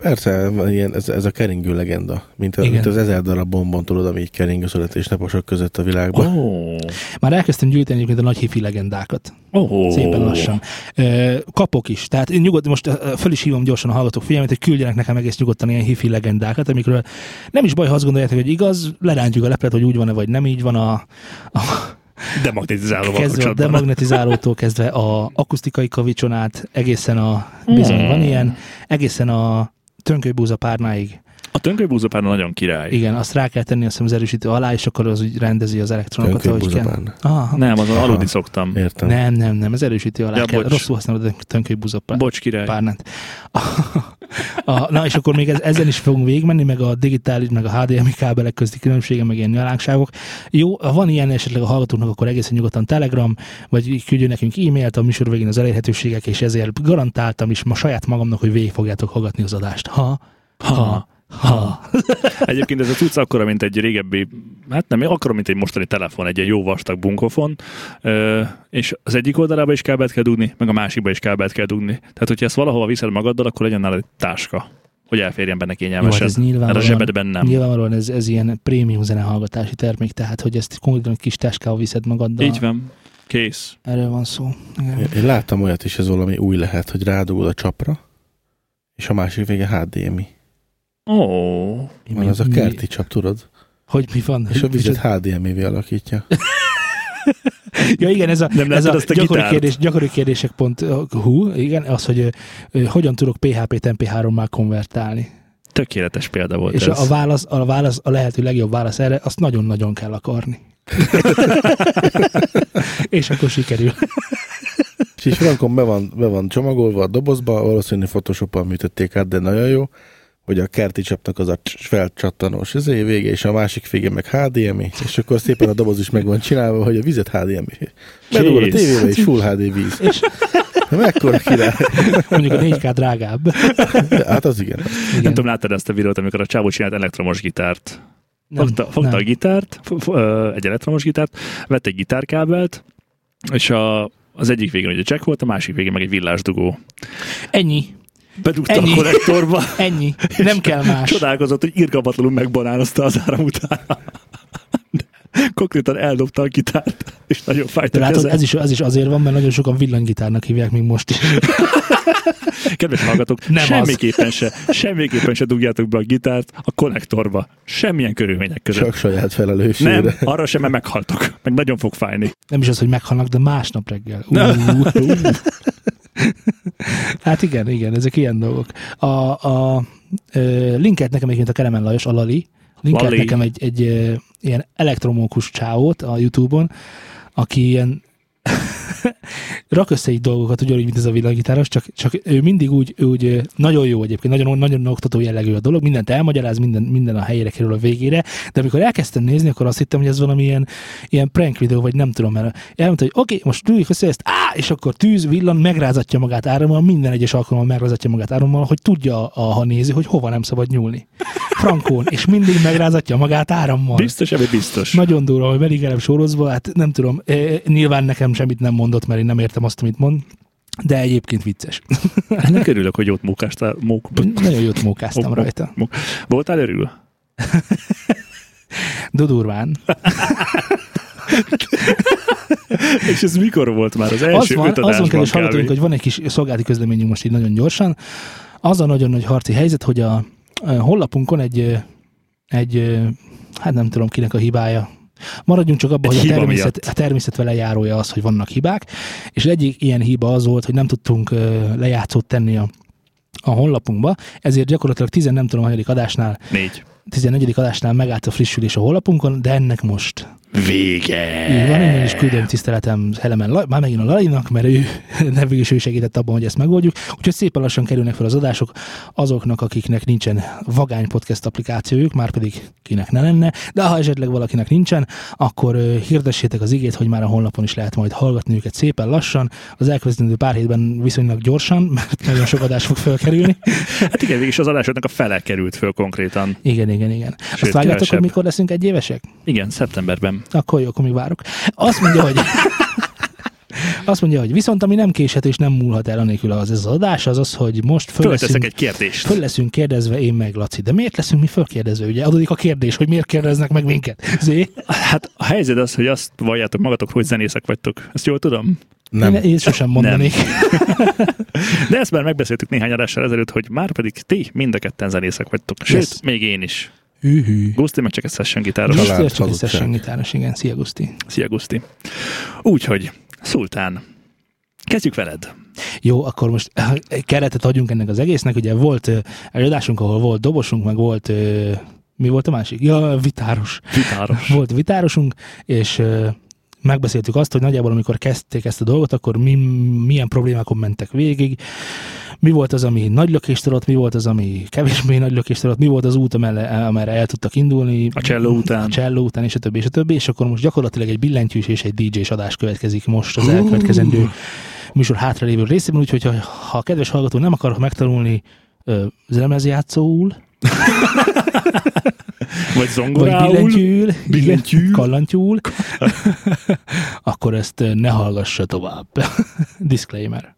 Persze, ilyen, ez, ez a keringő legenda, mint, a, Igen. mint az ezer darab bombon, tudod, ami így kering a születésnaposok között a világban. Oh. Már elkezdtem gyűjteni egyébként a nagy hifi legendákat. oh, Szépen lassan. Kapok is. Tehát én nyugodt, most föl is hívom gyorsan a hallgatók figyelmét, hogy küldjenek nekem egész nyugodtan ilyen hifi legendákat, amikről nem is baj, ha azt gondoljátok, hogy igaz, lerántjuk a leplet, hogy úgy van-e, vagy nem így van a, a Demagnetizálóval kezdve a demagnetizálótól kezdve a akusztikai kavicson át, egészen a, bizony van ilyen, egészen a tönkölybúza párnáig. A tönkölybúzapárna nagyon király. Igen, azt rá kell tenni azt hiszem, az erősítő alá, és akkor az úgy rendezi az elektronokat, ahogy kell. Ah, Nem, azon aludni szoktam. Értem. nem, nem, nem, az erősítő alá Ja, kell. bocs. Rosszul használod a tönkölybúza pár- Bocs, király. párnát. A, na, és akkor még ez, ezen is fogunk végigmenni, meg a digitális, meg a HDMI kábelek közti különbsége, meg ilyen nyalánkságok. Jó, ha van ilyen esetleg a hallgatóknak, akkor egészen nyugodtan Telegram, vagy küldjön nekünk e-mailt a műsor végén az elérhetőségek, és ezért garantáltam is ma saját magamnak, hogy végig fogjátok hallgatni az adást. Ha, ha, ha. Egyébként ez a cucc akkora, mint egy régebbi, hát nem, akkora, mint egy mostani telefon, egy ilyen jó vastag bunkofon, ö, és az egyik oldalába is kábelt kell dugni, meg a másikba is kábelt kell dugni. Tehát, hogyha ezt valahova viszed magaddal, akkor legyen nálad egy táska, hogy elférjen benne Jó, hát kényelmesen. ez Mert a nyilvánvalóan, zsebedben nem. nyilvánvalóan ez, ez ilyen prémium zenehallgatási termék, tehát hogy ezt konkrétan egy kis táskával viszed magaddal. Így van. Kész. Erről van szó. Igen. Én láttam olyat is, ez valami új lehet, hogy rádugod a csapra, és a másik vége HDMI. Ó, Van az a kerti csap, tudod? Hogy mi van? És a vizet HDMI-vé alakítja. Ja, igen, ez a, Nem ez a azt a gyakori, kérdés, gyakori kérdések pont, hú, igen, az, hogy uh, hogyan tudok PHP-t MP3-mal konvertálni. tökéletes példa volt És ez. a, válasz, a válasz, a lehető legjobb válasz erre, azt nagyon-nagyon kell akarni. és akkor sikerül. És frankon be van, be van csomagolva a dobozba, valószínűleg Photoshop-al műtötték át, de nagyon jó, hogy a kerti csapnak az a cs- felcsattanós izé, vége, és a másik vége meg HDMI, és akkor szépen a doboz is meg van csinálva, hogy a vizet HDMI. Bedugod a tévébe, és full HD víz. És Mekkora király. mondjuk a 4K drágább. Hát az igen. Nem tudom, láttad ezt a videót, amikor a csávó csinált elektromos gitárt. Nem, Fogta, fogta nem. a gitárt, f- f- ö, egy elektromos gitárt, vett egy gitárkábelt, és a, az egyik végén ugye jack volt, a másik végén meg egy villásdugó. Ennyi. Bedugta Ennyi. a konnektorba, Ennyi. Nem kell más. csodálkozott, hogy irgalmatlanul megbanánozta az áram után. De Konkrétan eldobta a gitárt, és nagyon fájt a látod, ez is, ez is azért van, mert nagyon sokan villanygitárnak hívják még most is. Kedves hallgatók, Nem az. semmiképpen se, semmiképpen se dugjátok be a gitárt a konnektorba. Semmilyen körülmények között. Csak saját felelősségre. Nem, arra sem, mert meghaltok. Meg nagyon fog fájni. Nem is az, hogy meghalnak, de másnap reggel. Uh, uh. hát igen, igen, ezek ilyen dolgok. A, a ö, linket nekem egyébként a Keremen Lajos, a Lali, linkelt Lali. nekem egy, egy ö, ilyen elektromókus csávót a Youtube-on, aki ilyen rak össze így dolgokat, ugyanúgy, mint ez a világítáros, csak, csak ő mindig úgy, úgy nagyon jó egyébként, nagyon, nagyon oktató jellegű a dolog, mindent elmagyaráz, minden, minden a helyére kerül a végére, de amikor elkezdtem nézni, akkor azt hittem, hogy ez valami ilyen, ilyen prank videó, vagy nem tudom, mert elmondta, hogy oké, okay, most üljük össze ezt, á, és akkor tűz, villan, megrázatja magát árammal, minden egyes alkalommal megrázatja magát árammal, hogy tudja, a, ha nézi, hogy hova nem szabad nyúlni. Frankón, és mindig megrázatja magát árammal. Biztos, ebben biztos. Nagyon durva, hogy beligelem sorozva, hát nem tudom, nyilván nekem semmit nem mondott, mert én nem értem azt, amit mond, de egyébként vicces. Ennek örülök, hogy jót mókástál. Mók, Nagyon jót mókáztam mók- rajta. mók- Voltál örül? Dudurván. És ez mikor volt már? Az Az első van, öt azon kb. hallgatunk, hogy van egy kis szolgálati közleményünk most így nagyon gyorsan. Az a nagyon nagy harci helyzet, hogy a, a honlapunkon egy, egy, hát nem tudom kinek a hibája, Maradjunk csak abban, Egy hogy a természet, miatt. a természet vele járója az, hogy vannak hibák, és egyik ilyen hiba az volt, hogy nem tudtunk lejátszót tenni a, a honlapunkba, ezért gyakorlatilag 10 nem tudom, hanyadik adásnál, Négy. 14. adásnál megállt a frissülés a honlapunkon, de ennek most Vége! így van, én is küldöm tiszteletem Helemen, La- már megint a Lalinak, mert ő végül is ő segített abban, hogy ezt megoldjuk. Úgyhogy szépen lassan kerülnek fel az adások azoknak, akiknek nincsen vagány podcast applikációjuk, már pedig kinek ne lenne, de ha esetleg valakinek nincsen, akkor hirdessétek az igét, hogy már a honlapon is lehet majd hallgatni őket szépen lassan. Az elkövetkező pár hétben viszonylag gyorsan, mert nagyon sok adás fog felkerülni. Hát igen, is az adásoknak a fele került föl konkrétan. Igen, igen, igen. Azt Sőt, vágjátok, hogy mikor leszünk egy évesek? Igen, szeptemberben. Akkor jó, akkor még várok. Azt mondja, hogy azt mondja, hogy viszont ami nem késhet és nem múlhat el anélkül az ez az adás, az az, hogy most föl leszünk, egy kérdést. föl leszünk kérdezve én meg Laci. De miért leszünk mi fölkérdezve? Ugye adódik a kérdés, hogy miért kérdeznek meg minket. Zé? Hát a helyzet az, hogy azt valljátok magatok, hogy zenészek vagytok. Ezt jól tudom? Nem. Én, én sosem mondanék. De ezt már megbeszéltük néhány adással ezelőtt, hogy már pedig ti mind a ketten zenészek vagytok. Sőt, Yes. még én is. Hű-hű. Guszti meg csak egy session gitáros. Most csak egy session gitáros, igen. Szia, Guszti. Szia, Guszti. Úgyhogy, Szultán, kezdjük veled. Jó, akkor most eh, keretet adjunk ennek az egésznek. Ugye volt ö, előadásunk, ahol volt dobosunk, meg volt ö, mi volt a másik? Ja, vitáros. Gitáros. volt vitárosunk, és megbeszéltük azt, hogy nagyjából amikor kezdték ezt a dolgot, akkor mi, milyen problémákon mentek végig, mi volt az, ami nagy lökést adott, mi volt az, ami kevésbé nagy lökést adott, mi volt az út, amelle, amerre el tudtak indulni. A cselló után. A cselló után, és a többi, és a többi, és akkor most gyakorlatilag egy billentyűs és egy DJ-s adás következik most az elkövetkezendő műsor hátralévő részében, úgyhogy ha, ha a kedves hallgató nem akar megtanulni ö, lemezjátszóul, Vagy vagy zongorául. billentyűl, billentyűl. igen, kallantyúl, akkor ezt ö, ne hallgassa tovább. Disclaimer.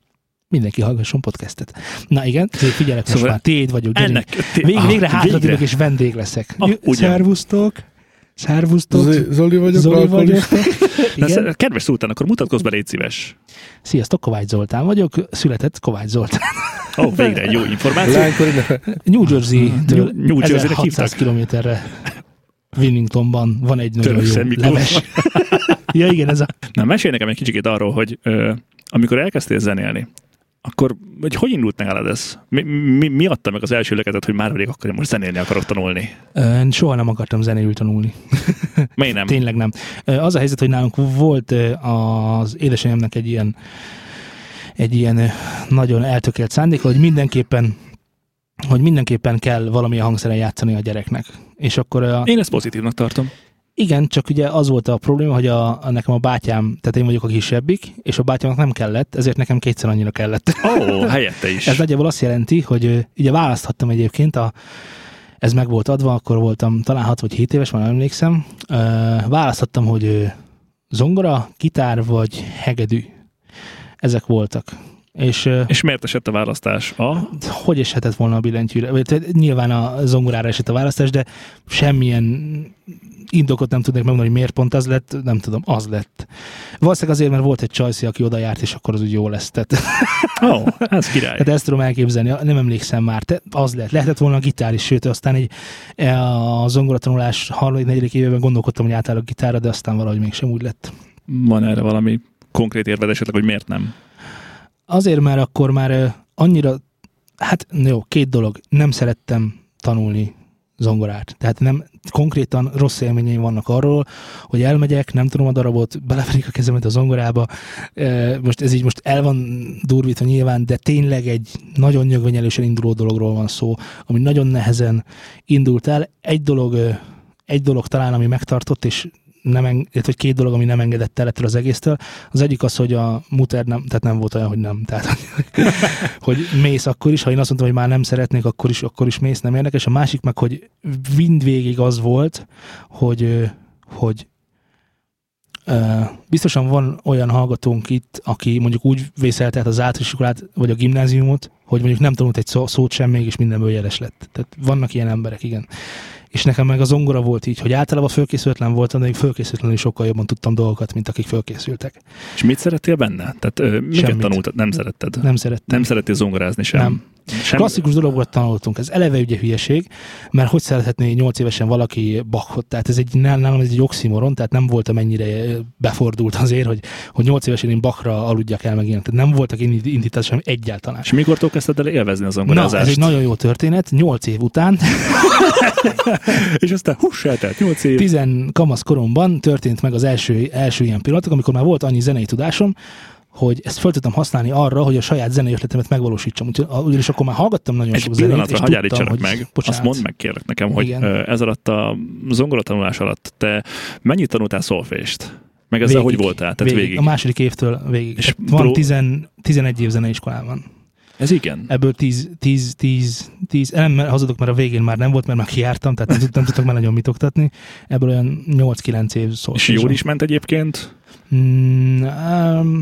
Mindenki hallgasson podcastet. Na igen, figyelek, most Szóval már tiéd vagyok. gyerünk. Ennek, Végre, ah, végre hátradülök és vendég leszek. Ah. Szervusztok! Szervusztok! Z- Zoli vagyok, Zoli vagyok. Na, Kedves Szultán, akkor mutatkozz be, légy szíves. Sziasztok, Kovács Zoltán vagyok, született Kovács Zoltán. Ó, oh, végre egy jó információ. New Jersey-től New- New Jersey-nek 1600 hívták? kilométerre Winningtonban van egy nagyon Török jó Szent Miklós. leves. ja, igen, ez a... Na, mesélj nekem egy kicsit arról, hogy ö, amikor elkezdtél zenélni, akkor hogy, hogy indult nálad ez? Mi, mi, mi adta meg az első löketet, hogy már pedig akkor én most zenélni akarok tanulni? Ö, soha nem akartam zenéül tanulni. Miért nem? Tényleg nem. Az a helyzet, hogy nálunk volt az édesanyámnak egy ilyen egy ilyen nagyon eltökélt szándék, hogy mindenképpen hogy mindenképpen kell valamilyen hangszeren játszani a gyereknek. És akkor a, Én ezt pozitívnak tartom. Igen, csak ugye az volt a probléma, hogy a, a nekem a bátyám, tehát én vagyok a kisebbik, és a bátyámnak nem kellett, ezért nekem kétszer annyira kellett. Ó, oh, helyette is. Ez nagyjából azt jelenti, hogy ugye választhattam egyébként, a, ez meg volt adva, akkor voltam talán 6 vagy 7 éves, már emlékszem. Választhattam, hogy zongora, gitár vagy hegedű. Ezek voltak. És És miért esett a választás? A? hogy eshetett volna a billentyűre? Vagy, Nyilván a zongorára esett a választás, de semmilyen indokot nem tudnék megmondani, hogy miért pont az lett, nem tudom, az lett. Valószínűleg azért, mert volt egy csajszi, aki oda járt, és akkor az úgy jó lesz. Tehát oh, ez király. Tehát ezt tudom elképzelni, nem emlékszem már. Te, az lehet, lehetett volna a gitár is, sőt, aztán egy, a zongoratanulás harmadik, negyedik évben gondolkodtam, hogy átállok gitárra, de aztán valahogy mégsem úgy lett. Van erre valami konkrét érved esetleg, hogy miért nem? Azért, mert akkor már annyira, hát jó, két dolog, nem szerettem tanulni zongorát. Tehát nem konkrétan rossz élményeim vannak arról, hogy elmegyek, nem tudom a darabot, beleverik a kezemet a zongorába. Most ez így most el van durvítva nyilván, de tényleg egy nagyon nyögvenyelősen induló dologról van szó, ami nagyon nehezen indult el. Egy dolog, egy dolog talán, ami megtartott, és nem eng- illetve, hogy két dolog, ami nem engedett el ettől az egésztől. Az egyik az, hogy a muter nem, tehát nem volt olyan, hogy nem. Tehát, hogy mész akkor is, ha én azt mondtam, hogy már nem szeretnék, akkor is, akkor is mész, nem érdekes. A másik meg, hogy mindvégig az volt, hogy, hogy ö, biztosan van olyan hallgatónk itt, aki mondjuk úgy vészelte az általános iskolát, vagy a gimnáziumot, hogy mondjuk nem tanult egy szó, szót sem, mégis mindenből jeles lett. Tehát vannak ilyen emberek, igen. És nekem meg a zongora volt így, hogy általában fölkészületlen voltam, de még fölkészületlenül sokkal jobban tudtam dolgokat, mint akik fölkészültek. És mit szerettél benne? Tehát ö, miket tanultad? Nem szeretted? Nem szerettem. Nem szerettél zongorázni sem? Nem. Sem? Klasszikus dologot tanultunk. Ez eleve ugye hülyeség, mert hogy szerethetné 8 évesen valaki Bachot? Tehát ez egy, nálam ez egy oximoron, tehát nem voltam ennyire befordult azért, hogy, hogy 8 évesen én Bachra aludjak el meg ilyen. Tehát nem voltak indi- indításom egyáltalán. És mikortól kezdted el élvezni a Na, zongorázást? ez egy nagyon jó történet. 8 év után, És aztán hús eltelt, 8 év. 10 kamasz koromban történt meg az első, első ilyen pillanatok, amikor már volt annyi zenei tudásom, hogy ezt fel tudtam használni arra, hogy a saját zenei ötletemet megvalósítsam. Ugyanis akkor már hallgattam nagyon Egy sok zenét, és hagyj tudtam, hogy meg, bocsánat, azt mondd meg kérlek nekem, hogy Igen. ez alatt a zongoratanulás alatt te mennyit tanultál szolfést? Meg ezzel hogy voltál? Tehát végig. A második évtől végig. És És van pró- 10, 11 év zeneiskolában. Ez igen. Ebből 10, 10, 10, 10 nem mert hazudok, mert a végén már nem volt, mert már kijártam, tehát nem, tud- nem tudtak már nagyon mit oktatni. Ebből olyan 8-9 év szó. És jól is ment egyébként? Mm,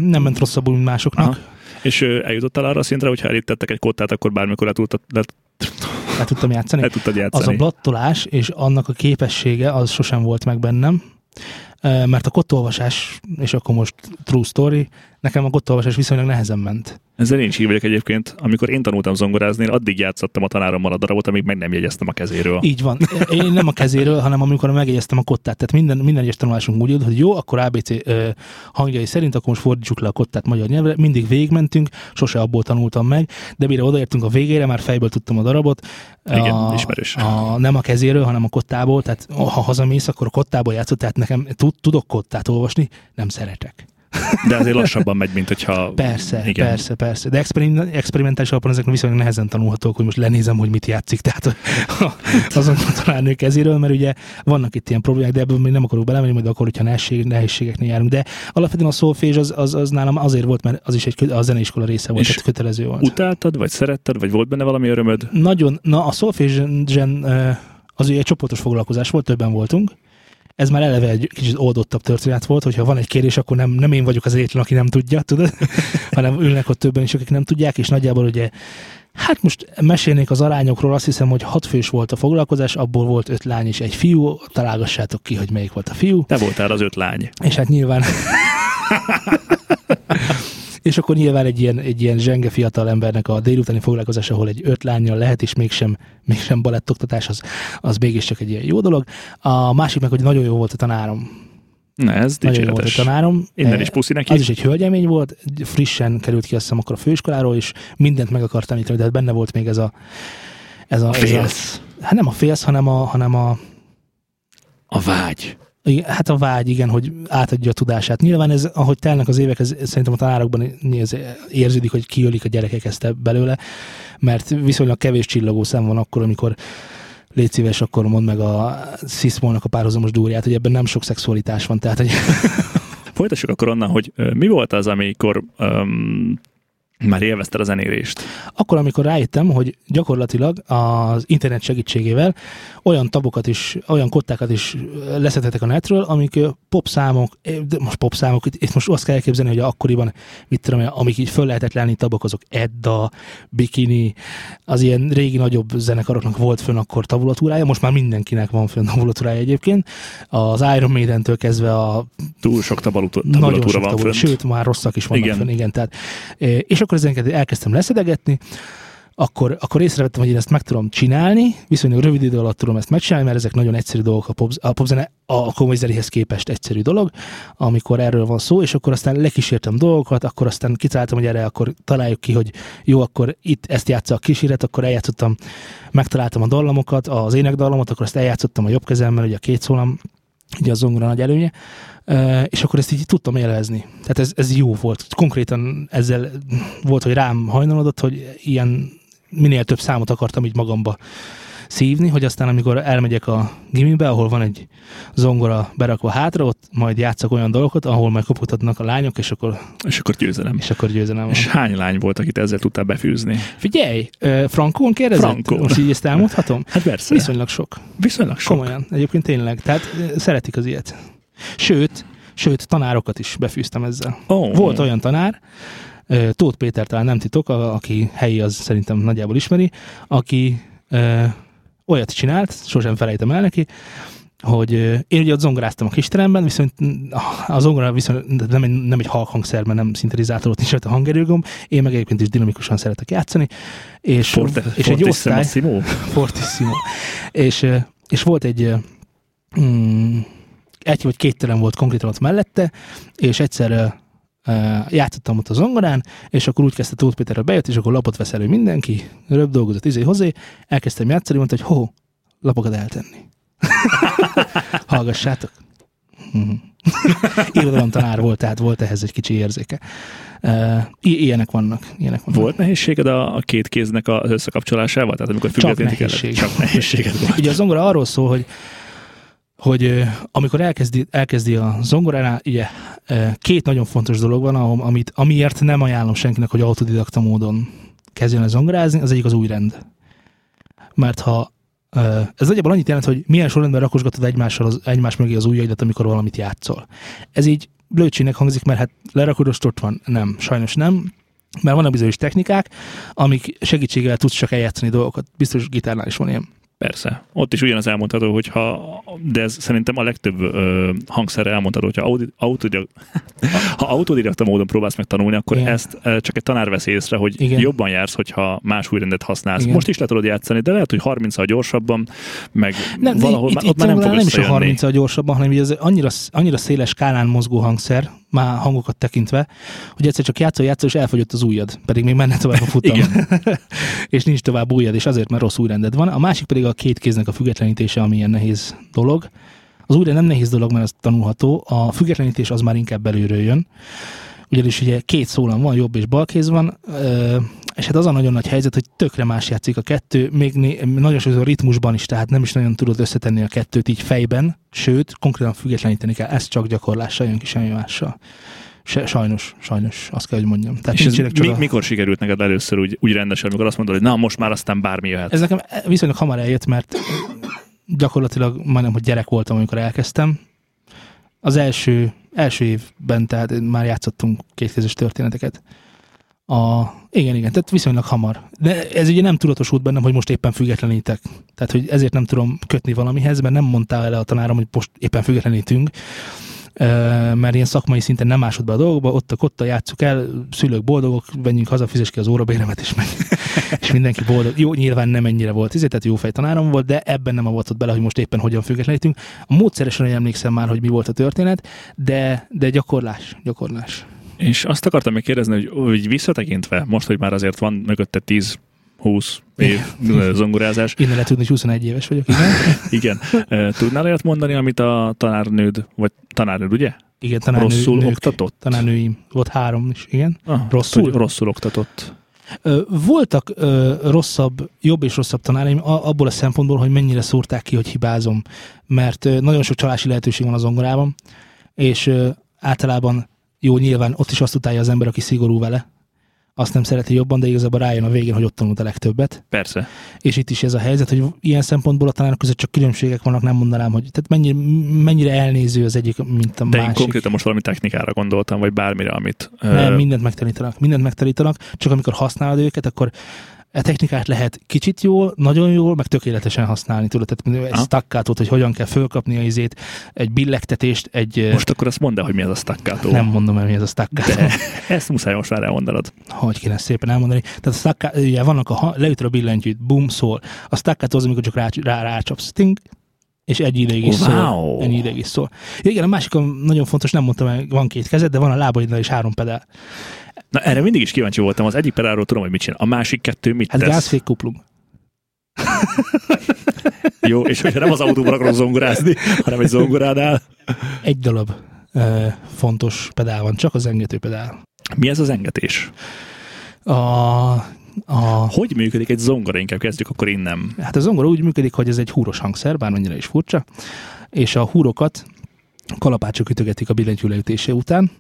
nem ment rosszabbul, mint másoknak. Aha. És eljutottál arra a szintre, hogy ha elítettek egy kottát, akkor bármikor le tudtad, le, Le tudtam játszani. le tudtad Az a játszani. blattolás és annak a képessége az sosem volt meg bennem, mert a kottolvasás, és akkor most true story, nekem a kottolvasás viszonylag nehezen ment. Ezzel én is így vagyok egyébként. Amikor én tanultam zongorázni, én addig játszottam a tanárommal a darabot, amíg meg nem jegyeztem a kezéről. Így van. Én nem a kezéről, hanem amikor megjegyeztem a kottát. Tehát minden, minden egyes tanulásunk úgy jött, hogy jó, akkor ABC ö, hangjai szerint, akkor most fordítsuk le a kottát magyar nyelvre. Mindig végigmentünk, sose abból tanultam meg, de mire odaértünk a végére, már fejből tudtam a darabot. Igen, a, ismerős. A, nem a kezéről, hanem a kottából. Tehát ha hazamész, akkor a kottából játszott, tehát nekem tud, tudok kottát olvasni, nem szeretek. De azért lassabban megy, mint hogyha... Persze, Igen. persze, persze. De experim- experimentális alapon ezek viszonylag nehezen tanulhatók, hogy most lenézem, hogy mit játszik. Tehát azon a tanárnő kezéről, mert ugye vannak itt ilyen problémák, de ebből még nem akarok belemenni, majd akkor, hogyha nehézség, nehézségeknél járunk. De alapvetően a szolfés az, az, az, nálam azért volt, mert az is egy a zeneiskola része volt, És tehát kötelező volt. Utáltad, vagy szeretted, vagy volt benne valami örömöd? Nagyon, na a szolfézsen az ugye egy csoportos foglalkozás volt, többen voltunk. Ez már eleve egy kicsit oldottabb történet volt, hogyha van egy kérés, akkor nem, nem én vagyok az egyetlen, aki nem tudja, tudod? hanem ülnek ott többen is, akik nem tudják, és nagyjából ugye Hát most mesélnék az arányokról, azt hiszem, hogy hat fős volt a foglalkozás, abból volt öt lány és egy fiú, találgassátok ki, hogy melyik volt a fiú. Te voltál az öt lány. És hát nyilván... és akkor nyilván egy ilyen, egy ilyen zsenge fiatal embernek a délutáni foglalkozás, ahol egy öt lányjal lehet, és mégsem, mégsem balettoktatás, az, az mégiscsak egy ilyen jó dolog. A másik meg, hogy nagyon jó volt a tanárom. Na, ez Nagyon jó volt a tanárom. Innen Eh, is puszi neki. Az is egy hölgyemény volt, frissen került ki azt hiszem akkor a főiskoláról, és mindent meg akart tanítani, de hát benne volt még ez a... Ez a, A ez félsz. a hát nem a félsz, hanem a, hanem a A vágy. Igen, hát a vágy, igen, hogy átadja a tudását. Nyilván ez, ahogy telnek az évek, ez szerintem a tanárokban ez érződik, hogy kiölik a gyerekek ezt belőle, mert viszonylag kevés csillagó szem van akkor, amikor légy szíves, akkor mondd meg a Sziszmolnak a párhuzamos dúrját, hogy ebben nem sok szexualitás van, tehát hogy Folytassuk akkor onnan, hogy mi volt az, amikor um, már élvezted a zenélést? akkor, amikor rájöttem, hogy gyakorlatilag az internet segítségével olyan tabokat is, olyan kottákat is leszedhetek a netről, amik popszámok, de most popszámok, itt, most azt kell elképzelni, hogy akkoriban, mit tudom, amik így föl lehetett lenni tabok, azok Edda, Bikini, az ilyen régi nagyobb zenekaroknak volt fönn akkor tabulatúrája, most már mindenkinek van fönn tabulatúrája egyébként. Az Iron Maiden-től kezdve a Túl sok tabulatú- nagyon tabulatúra sok van tabula, fönt. sőt, már rosszak is vannak Igen. fönn, igen. Tehát, eh, és akkor ezeket elkezdtem leszedegetni, akkor, akkor észrevettem, hogy én ezt meg tudom csinálni, viszonylag rövid idő alatt tudom ezt megcsinálni, mert ezek nagyon egyszerű dolgok a, pop, a popzene, a komoly zenéhez képest egyszerű dolog, amikor erről van szó, és akkor aztán lekísértem dolgokat, akkor aztán kitaláltam, hogy erre akkor találjuk ki, hogy jó, akkor itt ezt játsza a kísérlet, akkor eljátszottam, megtaláltam a dallamokat, az énekdallamot, akkor ezt eljátszottam a jobb kezemmel, ugye a két szólam, ugye a zongora nagy előnye, és akkor ezt így tudtam élvezni. Tehát ez, ez jó volt. Konkrétan ezzel volt, hogy rám hajnalodott, hogy ilyen minél több számot akartam így magamba szívni, hogy aztán amikor elmegyek a gimibe, ahol van egy zongora berakva hátra, ott majd játszak olyan dolgokat, ahol majd kopogtatnak a lányok, és akkor, És akkor győzelem. és akkor győzelem van. És hány lány volt, akit ezzel tudtál befűzni? Figyelj, ö, Frankón kérdezett? Frankón. Most így ezt elmondhatom? Hát persze. Viszonylag sok. Viszonylag sok. Komolyan, egyébként tényleg. Tehát szeretik az ilyet. Sőt, sőt, tanárokat is befűztem ezzel. Oh. Volt olyan tanár, Tóth Péter talán nem titok, a, aki helyi, az szerintem nagyjából ismeri, aki ö, olyat csinált, sosem felejtem el neki, hogy én ugye ott zongoráztam a kisteremben, viszont a zongora viszont nem egy, nem egy halk hangszer, mert nem szintetizátor, ott nincs rajta hangerőgomb, én meg egyébként is dinamikusan szeretek játszani, és, Forte, és egy osztály, Massimo? fortissimo, és, és volt egy mm, egy vagy két terem volt konkrétan ott mellette, és egyszer játszottam ott a zongorán, és akkor úgy kezdte Tóth Péter, hogy bejött, és akkor lapot vesz elő mindenki, röbb dolgozott izé hozzá, elkezdtem játszani, mondta, hogy ho, lapokat eltenni. Hallgassátok. Mhm. Irodalom tanár volt, tehát volt ehhez egy kicsi érzéke. I- ilyenek vannak. Ilyenek vannak. Volt nehézséged a, a két kéznek az összekapcsolásával? Tehát amikor Csak nehézség. kellett? Csak nehézséged volt. Ugye a zongora arról szól, hogy hogy amikor elkezdi, elkezdi a zongoránál, ugye két nagyon fontos dolog van, amit, amiért nem ajánlom senkinek, hogy autodidakta módon kezdjen el zongorázni, az egyik az új rend. Mert ha ez nagyjából annyit jelent, hogy milyen sorrendben rakosgatod egymással az, egymás mögé az ujjaidat, amikor valamit játszol. Ez így blödségnek hangzik, mert hát lerakod, most ott van. Nem, sajnos nem. Mert vannak bizonyos technikák, amik segítségével tudsz csak eljátszani dolgokat. Biztos gitárnál is van ilyen. Persze. Ott is ugyanaz elmondható, hogyha, de ez szerintem a legtöbb ö, hangszerre elmondható, hogyha audi, autodidak, ha autodidakta módon próbálsz meg tanulni, akkor Igen. ezt ö, csak egy tanár vesz észre, hogy Igen. jobban jársz, hogyha más újrendet használsz. Igen. Most is le tudod játszani, de lehet, hogy 30 gyorsabban, meg Nem, valahol itt, már, itt, ott már nem fog nem is a összejönni. 30 a gyorsabban, hanem így ez annyira, annyira széles skálán mozgó hangszer, már hangokat tekintve, hogy egyszer csak játszol, játszol, és elfogyott az ujjad, pedig még menne tovább a futam. És nincs tovább ujjad, és azért, mert rossz újrended van. A másik pedig a két kéznek a függetlenítése, ami ilyen nehéz dolog. Az újra nem nehéz dolog, mert az tanulható. A függetlenítés az már inkább belülről jön. Ugyanis ugye két szólam van, jobb és bal kéz van, és hát az a nagyon nagy helyzet, hogy tökre más játszik a kettő, még né- nagyon sokszor ritmusban is, tehát nem is nagyon tudod összetenni a kettőt így fejben, sőt, konkrétan függetleníteni kell, ez csak gyakorlással jön ki, semmi mással. Se, sajnos, sajnos, azt kell, hogy mondjam. Tehát És ez mi, mikor sikerült neked először úgy, úgy rendesen, amikor azt mondod, hogy na, most már aztán bármi jöhet? Ez nekem viszonylag hamar eljött, mert gyakorlatilag majdnem, hogy gyerek voltam, amikor elkezdtem. Az első, első évben, tehát már játszottunk kétkezes történeteket. A, igen, igen, tehát viszonylag hamar. De ez ugye nem tudatosult bennem, hogy most éppen függetlenítek. Tehát, hogy ezért nem tudom kötni valamihez, mert nem mondtál el a tanárom, hogy most éppen függetlenítünk, mert ilyen szakmai szinten nem másod be a dolgokba, ott a kotta játsszuk el, szülők boldogok, menjünk haza, fizes ki az órabéremet, és, meg, és mindenki boldog. Jó, nyilván nem ennyire volt, ezért, tehát jó fejtanárom volt, de ebben nem avatott bele, hogy most éppen hogyan függetlenítünk. A módszeresen emlékszem már, hogy mi volt a történet, de, de gyakorlás, gyakorlás. És azt akartam még kérdezni, hogy, hogy visszatekintve, most, hogy már azért van mögötte 10-20 év ö, zongorázás, Innen lehet tudni, hogy 21 éves vagyok, igen. igen. Tudnál olyat mondani, amit a tanárnőd, vagy tanárnőd, ugye? Igen, tanárnő, rosszul nők, oktatott? tanárnőim. Volt három is, igen. Ah, Rosszul? Hogy rosszul oktatott. Voltak ö, rosszabb, jobb és rosszabb tanáraim abból a szempontból, hogy mennyire szúrták ki, hogy hibázom. Mert ö, nagyon sok csalási lehetőség van az zongorában, és ö, általában jó, nyilván ott is azt utálja az ember, aki szigorú vele, azt nem szereti jobban, de igazából rájön a végén, hogy ott tanult a legtöbbet. Persze. És itt is ez a helyzet, hogy ilyen szempontból a tanárok között csak különbségek vannak, nem mondanám, hogy tehát mennyire, mennyire elnéző az egyik, mint a De én másik. konkrétan most valami technikára gondoltam, vagy bármire, amit... Nem, mindent megtanítanak, mindent megtanítanak, csak amikor használod őket, akkor E technikát lehet kicsit jól, nagyon jól, meg tökéletesen használni, tudod, tehát egy Aha. staccatót, hogy hogyan kell fölkapni a izét, egy billegtetést, egy... Most akkor azt mondd el, hogy mi az a staccato. nem mondom el, mi ez a staccátó. De ezt muszáj most már elmondanod. hogy kéne szépen elmondani. Tehát a staccato, ugye vannak a, leütöd a billentyűt, bum, szól. A staccato az, amikor csak rá, rá, rácsapsz, ting, és egy ideig is Oh, szól. wow. Ennyi ideig is szól. Ja, igen, a másik nagyon fontos, nem mondtam van két kezed, de van a lábaidnál is három pedál. Na erre mindig is kíváncsi voltam. Az egyik pedálról tudom, hogy mit csinál. A másik kettő mit Hát tesz? gázfék kuplung. Jó, és hogyha nem az autóban akarok zongorázni, hanem egy zongoránál. Egy darab ö, fontos pedál van, csak az engető pedál. Mi ez az engetés? A, a, Hogy működik egy zongora? Inkább kezdjük akkor innen. hát a zongora úgy működik, hogy ez egy húros hangszer, bármennyire is furcsa, és a húrokat kalapácsok ütögetik a billentyű leütése után.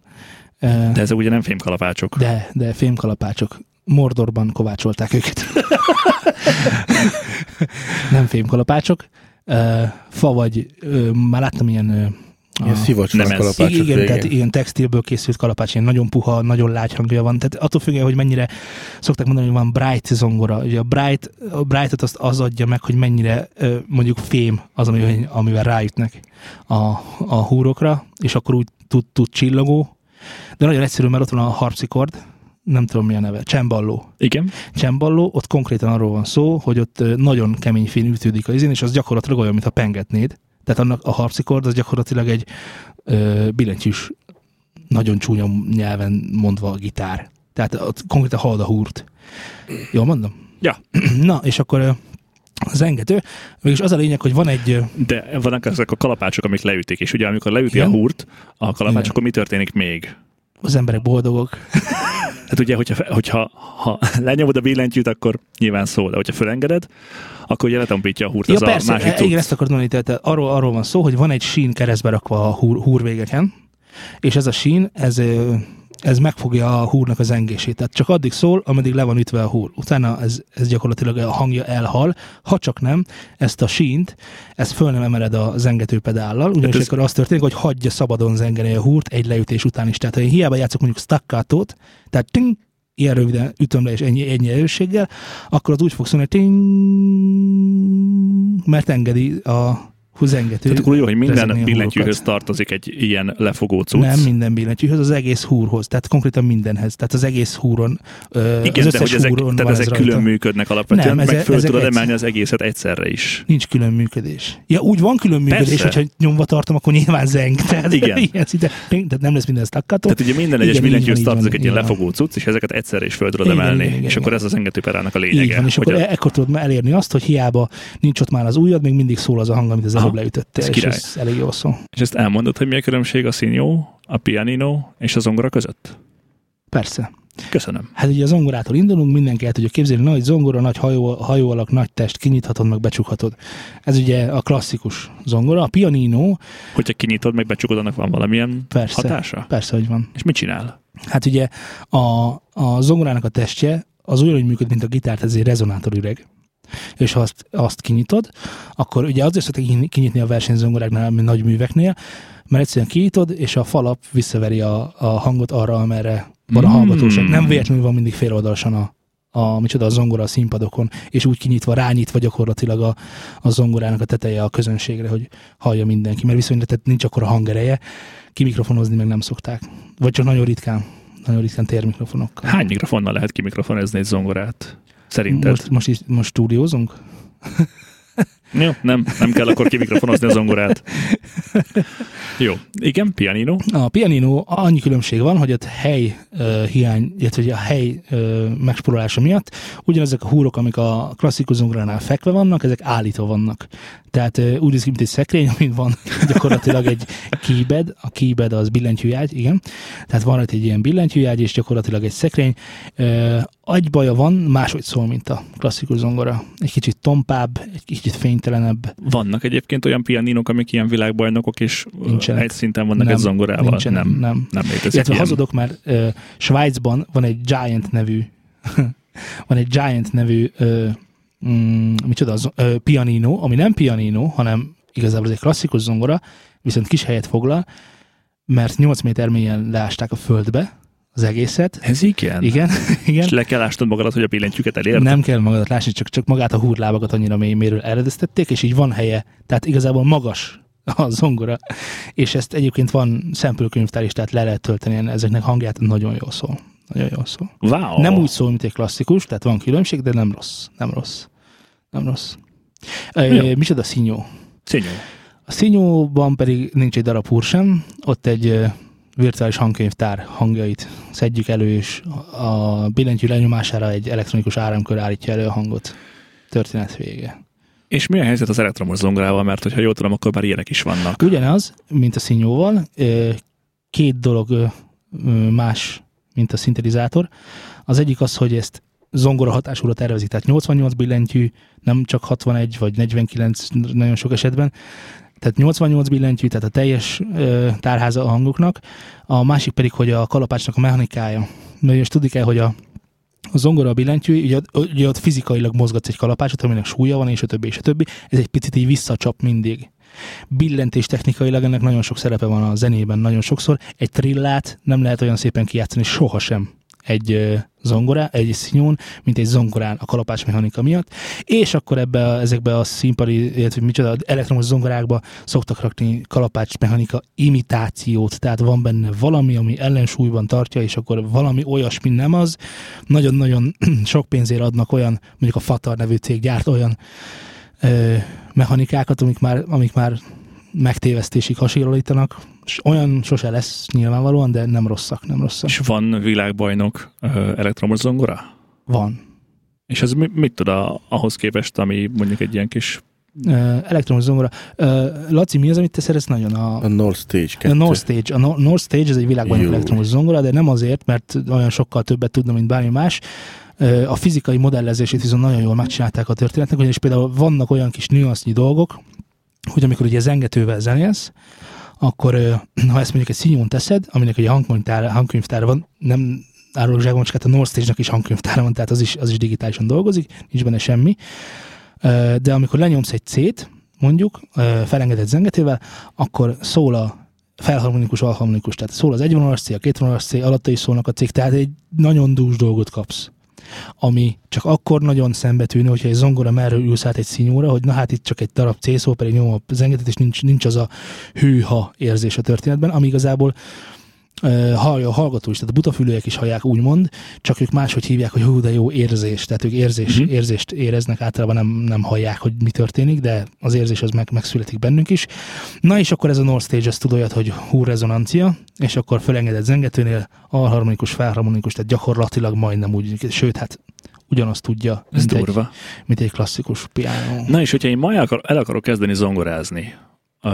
De ezek ugye nem fémkalapácsok. De, de fémkalapácsok. Mordorban kovácsolták őket. Nem fémkalapácsok. Fa vagy, már láttam ilyen... Ilyen szivacsnak kalapácsok igen, igen, tehát ilyen textilből készült kalapács, ilyen nagyon puha, nagyon lágy hangja van. Tehát attól függően, hogy mennyire szokták mondani, hogy van bright zongora. Ugye a bright, a brightot azt az adja meg, hogy mennyire mondjuk fém az, ami, amivel ráütnek a, a húrokra, és akkor úgy tud, tud csillogó. De nagyon egyszerű, mert ott van a harpsichord, nem tudom mi a neve, csemballó. Igen. Csemballó, ott konkrétan arról van szó, hogy ott nagyon kemény fén ütődik az izén, és az gyakorlatilag olyan, mint a pengetnéd. Tehát annak a harpsichord az gyakorlatilag egy ö, billentyűs, nagyon csúnya nyelven mondva a gitár. Tehát ott konkrétan hallod a húrt. Jól mondom? Ja. Na, és akkor az engető, mégis az a lényeg, hogy van egy, De vannak ezek a kalapácsok, amik leütik, és ugye amikor leüti Igen. a húrt, a kalapács, Igen. akkor mi történik még? az emberek boldogok. Hát ugye, hogyha, hogyha ha lenyomod a billentyűt, akkor nyilván szól, de hogyha fölengeded, akkor ugye letompítja a húrt Ja, az persze, a másik e- igen, ezt akartam mondani, tehát arról, arról van szó, hogy van egy sín keresztbe rakva a húr, húrvégeken, és ez a sín, ez, ez megfogja a húrnak az engését. Tehát csak addig szól, ameddig le van ütve a húr. Utána ez, ez gyakorlatilag a hangja elhal, ha csak nem, ezt a sínt, ezt föl nem emeled a zengető pedállal, ugyanis ez- akkor az történik, hogy hagyja szabadon zengeni a húrt egy leütés után is. Tehát ha én hiába játszok mondjuk staccatót, tehát ting, ilyen röviden ütöm le és ennyi, ennyi erősséggel, akkor az úgy fog szólni, ting, mert engedi a húzengető. Tehát akkor jó, hogy minden billentyűhöz tartozik egy ilyen lefogó cucc. Nem minden billentyűhöz, az egész húrhoz, tehát konkrétan mindenhez. Tehát az egész húron, ö, Igen, az de hogy ezek, húron tehát ezek ez rajta. külön működnek alapvetően, Nem, meg ezek- föl ezek tudod egyszer. emelni az egészet egyszerre is. Nincs külön működés. Ja, úgy van külön működés, Persze. hogyha nyomva tartom, akkor nyilván zeng. Tehát, Igen. ilyen szinte, tehát nem lesz minden staccato. Tehát ugye minden egyes billentyűhöz tartozik egy ilyen lefogó cucc, és ezeket egyszerre is föl tudod emelni. és akkor ez az engetőperának a Így lényege. van, és akkor ekkor tudod elérni azt, hogy hiába nincs ott már az ujjad, még mindig szól az a hang, amit az előbb leütöttél, ez és király. ez elég jól szól. És ezt elmondod, hogy mi a különbség a színjó, a pianino és a zongora között? Persze. Köszönöm. Hát ugye a zongorától indulunk, mindenki el tudja képzelni, nagy zongora, nagy hajó, hajó alak, nagy test, kinyithatod, meg becsukhatod. Ez ugye a klasszikus zongora. A pianino, Hogyha kinyitod, meg becsukod, annak van valamilyen Persze. hatása? persze, hogy van. És mit csinál? Hát ugye a, a zongorának a testje az olyan, hogy működik, mint a gitárt, ez egy rezonátorüreg. És ha azt, azt kinyitod, akkor ugye azért kinyi- kinyitni a versenyzongoráknál, mint nagy műveknél, mert egyszerűen kinyitod, és a falap visszaveri a, a hangot arra, amerre van a Mm. hallgatóság. Nem véletlenül van mindig féloldalasan a, a, micsoda, a zongora a színpadokon, és úgy kinyitva, rányitva gyakorlatilag a, a zongorának a teteje a közönségre, hogy hallja mindenki, mert viszonylag tehát nincs akkor a hangereje, kimikrofonozni meg nem szokták. Vagy csak nagyon ritkán, nagyon ritkán térmikrofonokkal. Hány mikrofonnal lehet kimikrofonezni egy zongorát? Szerinted? Most, most, is- most stúdiózunk? Jó, nem, nem kell akkor kimikrofonozni a zongorát. Jó, igen, pianino. A pianino annyi különbség van, hogy ott hely ö, hiány, illetve a hely ö, megspórolása miatt ugyanezek a húrok, amik a klasszikus zongoránál fekve vannak, ezek állítva vannak. Tehát ö, úgy néz ki, mint egy szekrény, amin van gyakorlatilag egy keybed, a keybed az billentyűjágy, igen. Tehát van rajta egy ilyen billentyűjágy, és gyakorlatilag egy szekrény. Ö, agybaja van, máshogy szól, mint a klasszikus zongora. Egy kicsit tompább, egy kicsit fénytelenebb. Vannak egyébként olyan pianinok, amik ilyen világbajnokok, és Nincsenek. egy szinten vannak Nem, egy zongorával. nincsenek, nem, nem. nem létezik Illetve ilyen. hazudok, mert ö, Svájcban van egy Giant nevű van egy Giant nevű ö, mm, micsoda, az, ö, pianino, ami nem pianino, hanem igazából ez egy klasszikus zongora, viszont kis helyet foglal, mert 8 méter mélyen leásták a földbe, az egészet. Ez igen? Igen, igen. És le kell ásnod magadat, hogy a billentyűket elérd? Nem kell magadat lásni, csak, csak magát a húrlábakat annyira mély méről eredeztették, és így van helye. Tehát igazából magas a zongora, és ezt egyébként van szempülkönyvtár is, tehát le lehet tölteni ezeknek hangját, nagyon jól szól. Nagyon jól szól. Wow. Nem úgy szól, mint egy klasszikus, tehát van különbség, de nem rossz. Nem rossz. Nem rossz. E, micsoda színyó? Színű. A színyóban pedig nincs egy darab húr sem, ott egy virtuális hangkönyvtár hangjait szedjük elő, és a billentyű lenyomására egy elektronikus áramkör állítja elő a hangot. Történet vége. És mi a helyzet az elektromos zongorával, mert hogyha jól tudom, akkor már ilyenek is vannak. Ugyanaz, mint a színyóval, ö, két dolog más, mint a szintetizátor. Az egyik az, hogy ezt zongora hatásúra tervezik, tehát 88 billentyű, nem csak 61 vagy 49 nagyon sok esetben, tehát 88 billentyű, tehát a teljes ö, tárháza a hangoknak, a másik pedig, hogy a kalapácsnak a mechanikája. Mert most tudni kell, hogy a, a zongora a billentyű, ugye, ugye ott fizikailag mozgatsz egy kalapácsot, aminek súlya van, és a többi, és a többi. Ez egy picit így visszacsap mindig. Billentés technikailag ennek nagyon sok szerepe van a zenében, nagyon sokszor. Egy trillát nem lehet olyan szépen kijátszani sohasem egy zongorá, egy színjón, mint egy zongorán a kalapács mechanika miatt, és akkor ebbe a, ezekbe a színpadi, illetve micsoda, elektromos zongorákba szoktak rakni kalapács mechanika imitációt, tehát van benne valami, ami ellensúlyban tartja, és akkor valami olyasmi nem az. Nagyon-nagyon sok pénzért adnak olyan, mondjuk a Fatar nevű cég gyárt olyan ö, mechanikákat, amik már, amik már megtévesztésig hasonlítanak, olyan sose lesz nyilvánvalóan, de nem rosszak, nem rosszak. És van világbajnok elektromos zongora? Van. És ez mi, mit tud a, ahhoz képest, ami mondjuk egy ilyen kis... Elektromos zongora. Laci, mi az, amit te szeretsz nagyon? A, A North Stage 2. a North Stage. A No- North Stage ez egy világbajnok Jó. elektromos zongora, de nem azért, mert olyan sokkal többet tudna, mint bármi más. A fizikai modellezését viszont nagyon jól megcsinálták a történetnek, ugyanis például vannak olyan kis nüansznyi dolgok, hogy amikor ugye zengetővel zenélsz, akkor ha ezt mondjuk egy színjón teszed, aminek egy hangkönyvtára, hangkönyvtára van, nem árulok zsákmacskát, a North Stage-nak is hangkönyvtára van, tehát az is, az is digitálisan dolgozik, nincs benne semmi. De amikor lenyomsz egy C-t, mondjuk, felengedett zengetővel, akkor szól a felharmonikus, alharmonikus, tehát szól az egyvonalas C, a kétvonalas C, alatta is szólnak a cég, tehát egy nagyon dús dolgot kapsz ami csak akkor nagyon szembetűnő, hogyha egy zongora merről ülsz át egy színjóra, hogy na hát itt csak egy darab C szó, pedig nyom a zengetet, és nincs, nincs az a hűha érzés a történetben, ami igazából hallja a hallgató is, tehát a butafülőek is hallják úgymond, csak ők máshogy hívják, hogy hú, de jó érzés, tehát ők érzés, uh-huh. érzést éreznek, általában nem, nem hallják, hogy mi történik, de az érzés az meg, megszületik bennünk is. Na és akkor ez a North Stage, ez tud olyat, hogy hú rezonancia, és akkor fölengedett zengetőnél alharmonikus, felharmonikus, tehát gyakorlatilag majdnem úgy, sőt, hát ugyanazt tudja, Ez mint egy, durva. mint egy klasszikus piano. Na és hogyha én ma el, akar, el akarok kezdeni zongorázni, uh,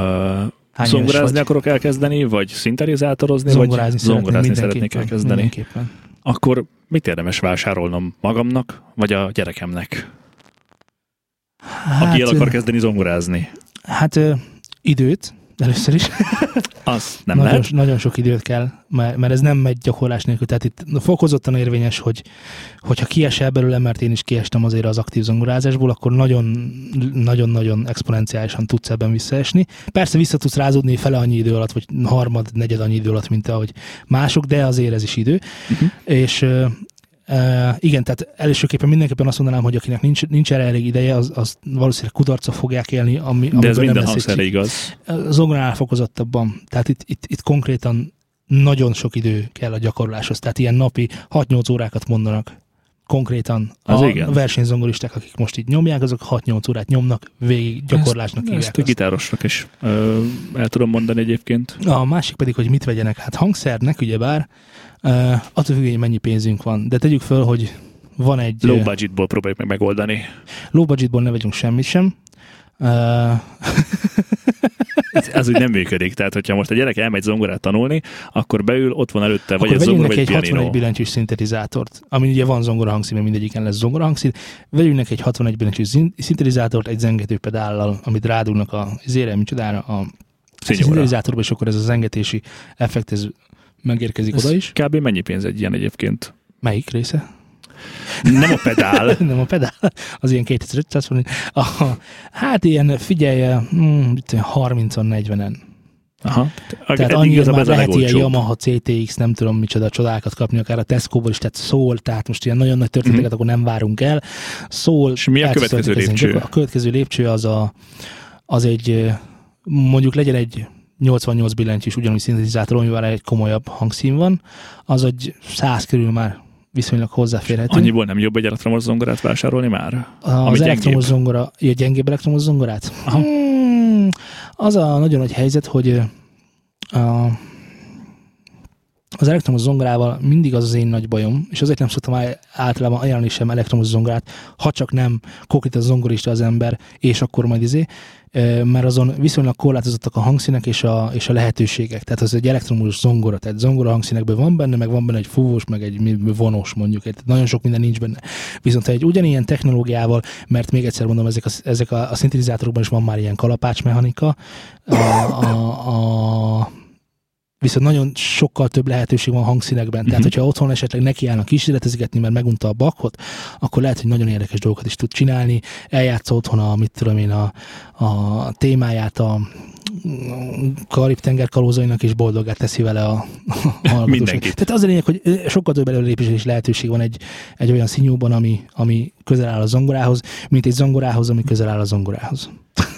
Hány zongorázni akarok elkezdeni, vagy szintetizátorozni, Zongorázni, vagy zongorázni szeretnék elkezdeni, Mindenképpen. akkor mit érdemes vásárolnom magamnak, vagy a gyerekemnek, Hát, aki el akar kezdeni zongorázni? hát ö, időt, először is. Az nem nagyon, lehet. nagyon sok időt kell, mert, mert ez nem megy gyakorlás nélkül. Tehát itt fokozottan érvényes, hogy hogyha kiesel belőle, mert én is kiestem azért az aktív zongorázásból, akkor nagyon, nagyon-nagyon exponenciálisan tudsz ebben visszaesni. Persze vissza tudsz rázódni fele annyi idő alatt, vagy harmad, negyed annyi idő alatt, mint ahogy mások, de azért ez is idő. Uh-huh. És igen, tehát elsőképpen mindenképpen azt mondanám, hogy akinek nincs, nincs erre elég ideje, az, az valószínűleg kudarca fogják élni, ami, De ez minden hangszerre igaz. zongoránál fokozottabban. Tehát itt, itt, itt konkrétan nagyon sok idő kell a gyakorláshoz. Tehát ilyen napi 6-8 órákat mondanak konkrétan Az a igen. versenyzongoristák, akik most így nyomják, azok 6-8 órát nyomnak, végig gyakorlásnak ezt, hívják ezt a azt. gitárosnak is ö, el tudom mondani egyébként. A másik pedig, hogy mit vegyenek. Hát hangszernek, ugyebár, uh, attól függ, hogy mennyi pénzünk van. De tegyük föl, hogy van egy Low budgetból próbáljuk meg megoldani. low budgetból ne vegyünk semmit sem. Uh, Ez, ez úgy nem működik. Tehát, hogyha most a gyerek elmegy zongorát tanulni, akkor beül, ott van előtte vagy Akkor egy vegyünk zongora, vagy egy egy 61 pianino. billentyűs szintetizátort, ami ugye van zongora hangszín, mert mindegyiken lesz zongora hangszín. Vegyünk neki egy 61 billentyűs zin- szintetizátort egy zengető pedállal, amit rádugnak a zére, micsodára, a szintetizátorba, és akkor ez a zengetési effekt ez megérkezik Ez oda is. kb. mennyi pénz egy ilyen egyébként? Melyik része? Nem a pedál. Nem a pedál, az ilyen 2500 forint. A, hát ilyen, figyelj, mm, 30-on, 40-en. Aha. Tehát annyira már lehet ilyen Yamaha CTX, nem tudom micsoda csodákat kapni, akár a Tesco-ból is, tehát szól, tehát most ilyen nagyon nagy történeteket mm-hmm. akkor nem várunk el. Szól, És mi a következő lépcső? A következő lépcső az, a, az egy, mondjuk legyen egy 88 billentyűs ugyanúgy szintetizátor, amivel egy komolyabb hangszín van, az egy 100 körül már viszonylag hozzáférhető. Annyiból nem jobb egy elektromos zongorát vásárolni már? Az elektromos zongora, egy gyengébb elektromos zongorát? Aha. Hmm, az a nagyon nagy helyzet, hogy a, az elektromos zongorával mindig az az én nagy bajom, és azért nem szoktam általában ajánlani sem elektromos zongorát, ha csak nem konkrétan zongorista az ember, és akkor majd izé, mert azon viszonylag korlátozottak a hangszínek és a, és a lehetőségek. Tehát az egy elektromos zongora, tehát zongora hangszínekben van benne, meg van benne egy fúvós, meg egy vonós mondjuk. Tehát nagyon sok minden nincs benne. Viszont egy ugyanilyen technológiával, mert még egyszer mondom, ezek a, ezek a, a szintetizátorokban is van már ilyen kalapácsmechanika, a, a, a viszont nagyon sokkal több lehetőség van hangszínekben. Uh-huh. Tehát, mhm. hogyha otthon esetleg nekiállnak kísérletezgetni, mert megunta a bakot, akkor lehet, hogy nagyon érdekes dolgokat is tud csinálni. Eljátsza otthon a, mit tudom én, a, a témáját a Karib-tenger kalózainak is boldogá teszi vele a, a Mindenkit. Tehát az a lényeg, hogy sokkal több előlépés és lehetőség van egy, egy olyan színjóban, ami, ami közel áll a zongorához, mint egy zongorához, ami közel áll a zongorához.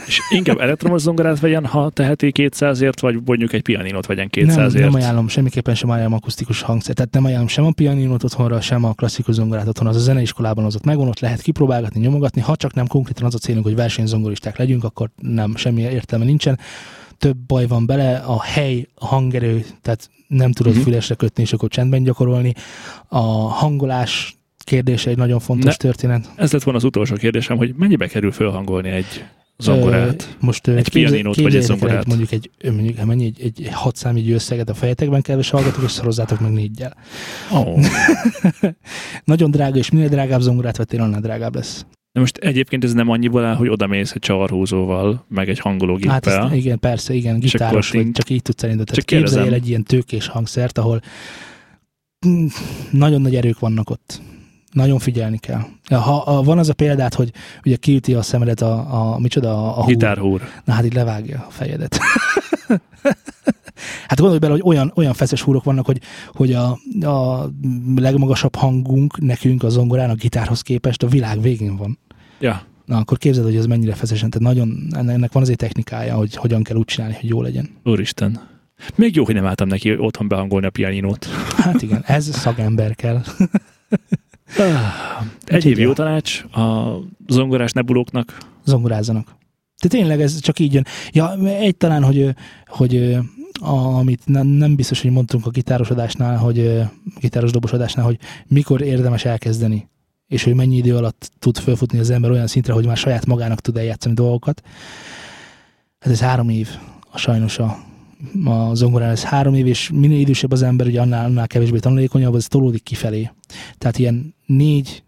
És inkább elektromos zongorát vegyen, ha teheti 200-ért, vagy mondjuk egy pianinot vegyen 200-ért. Nem, nem ajánlom, semmiképpen sem ajánlom akusztikus hangszer. Tehát nem ajánlom sem a pianinot otthonra, sem a klasszikus zongorát otthon. Az a zeneiskolában az ott megvan, ott lehet kipróbálgatni, nyomogatni. Ha csak nem konkrétan az a célunk, hogy versenyzongoristák legyünk, akkor nem, semmi értelme nincsen több baj van bele, a hely, a hangerő, tehát nem tudod uh-huh. fülesre kötni, és akkor csendben gyakorolni. A hangolás kérdése egy nagyon fontos ne, történet. Ez lett volna az utolsó kérdésem, hogy mennyibe kerül fölhangolni egy zongorát? Most egy pianinót vagy egy zongorát? Egy, mondjuk egy, mondjuk, mennyi, egy, egy hat számjegyű összeget a fejetekben kedves hallgatók, és szorozzátok meg négyel. Oh. Nagyon drága, és minél drágább zongorát vettél, annál drágább lesz. De most egyébként ez nem annyiból áll, hogy odamész egy csavarhúzóval, meg egy hangológéppel. Hát ezt, igen, persze, igen, gitáros, csak, vagy csak így tudsz szerintem. Tehát képzelj egy ilyen tőkés hangszert, ahol nagyon nagy erők vannak ott. Nagyon figyelni kell. Ha, ha van az a példát, hogy ugye kiüti a szemedet a, a micsoda, a, a húr. Gitárhúr. Na hát így levágja a fejedet. hát gondolj bele, hogy olyan, olyan feszes húrok vannak, hogy, hogy a, a legmagasabb hangunk nekünk a zongorán a gitárhoz képest a világ végén van. Ja. Na, akkor képzeld, hogy ez mennyire feszesen. Tehát nagyon, ennek van azért technikája, hogy hogyan kell úgy csinálni, hogy jó legyen. Úristen. Még jó, hogy nem álltam neki otthon behangolni a pianinót. Hát igen, ez szagember kell. Egy év jó tanács a zongorás nebulóknak. Zongorázzanak. Tehát tényleg ez csak így jön. Ja, egy talán, hogy, hogy a, amit nem, nem biztos, hogy mondtunk a gitárosodásnál, hogy gitáros dobosodásnál, hogy mikor érdemes elkezdeni és hogy mennyi idő alatt tud felfutni az ember olyan szintre, hogy már saját magának tud eljátszani dolgokat. Hát ez három év, a sajnos a, a zongorán ez három év, és minél idősebb az ember, ugye annál, annál kevésbé tanulékonyabb, az tolódik kifelé. Tehát ilyen négy,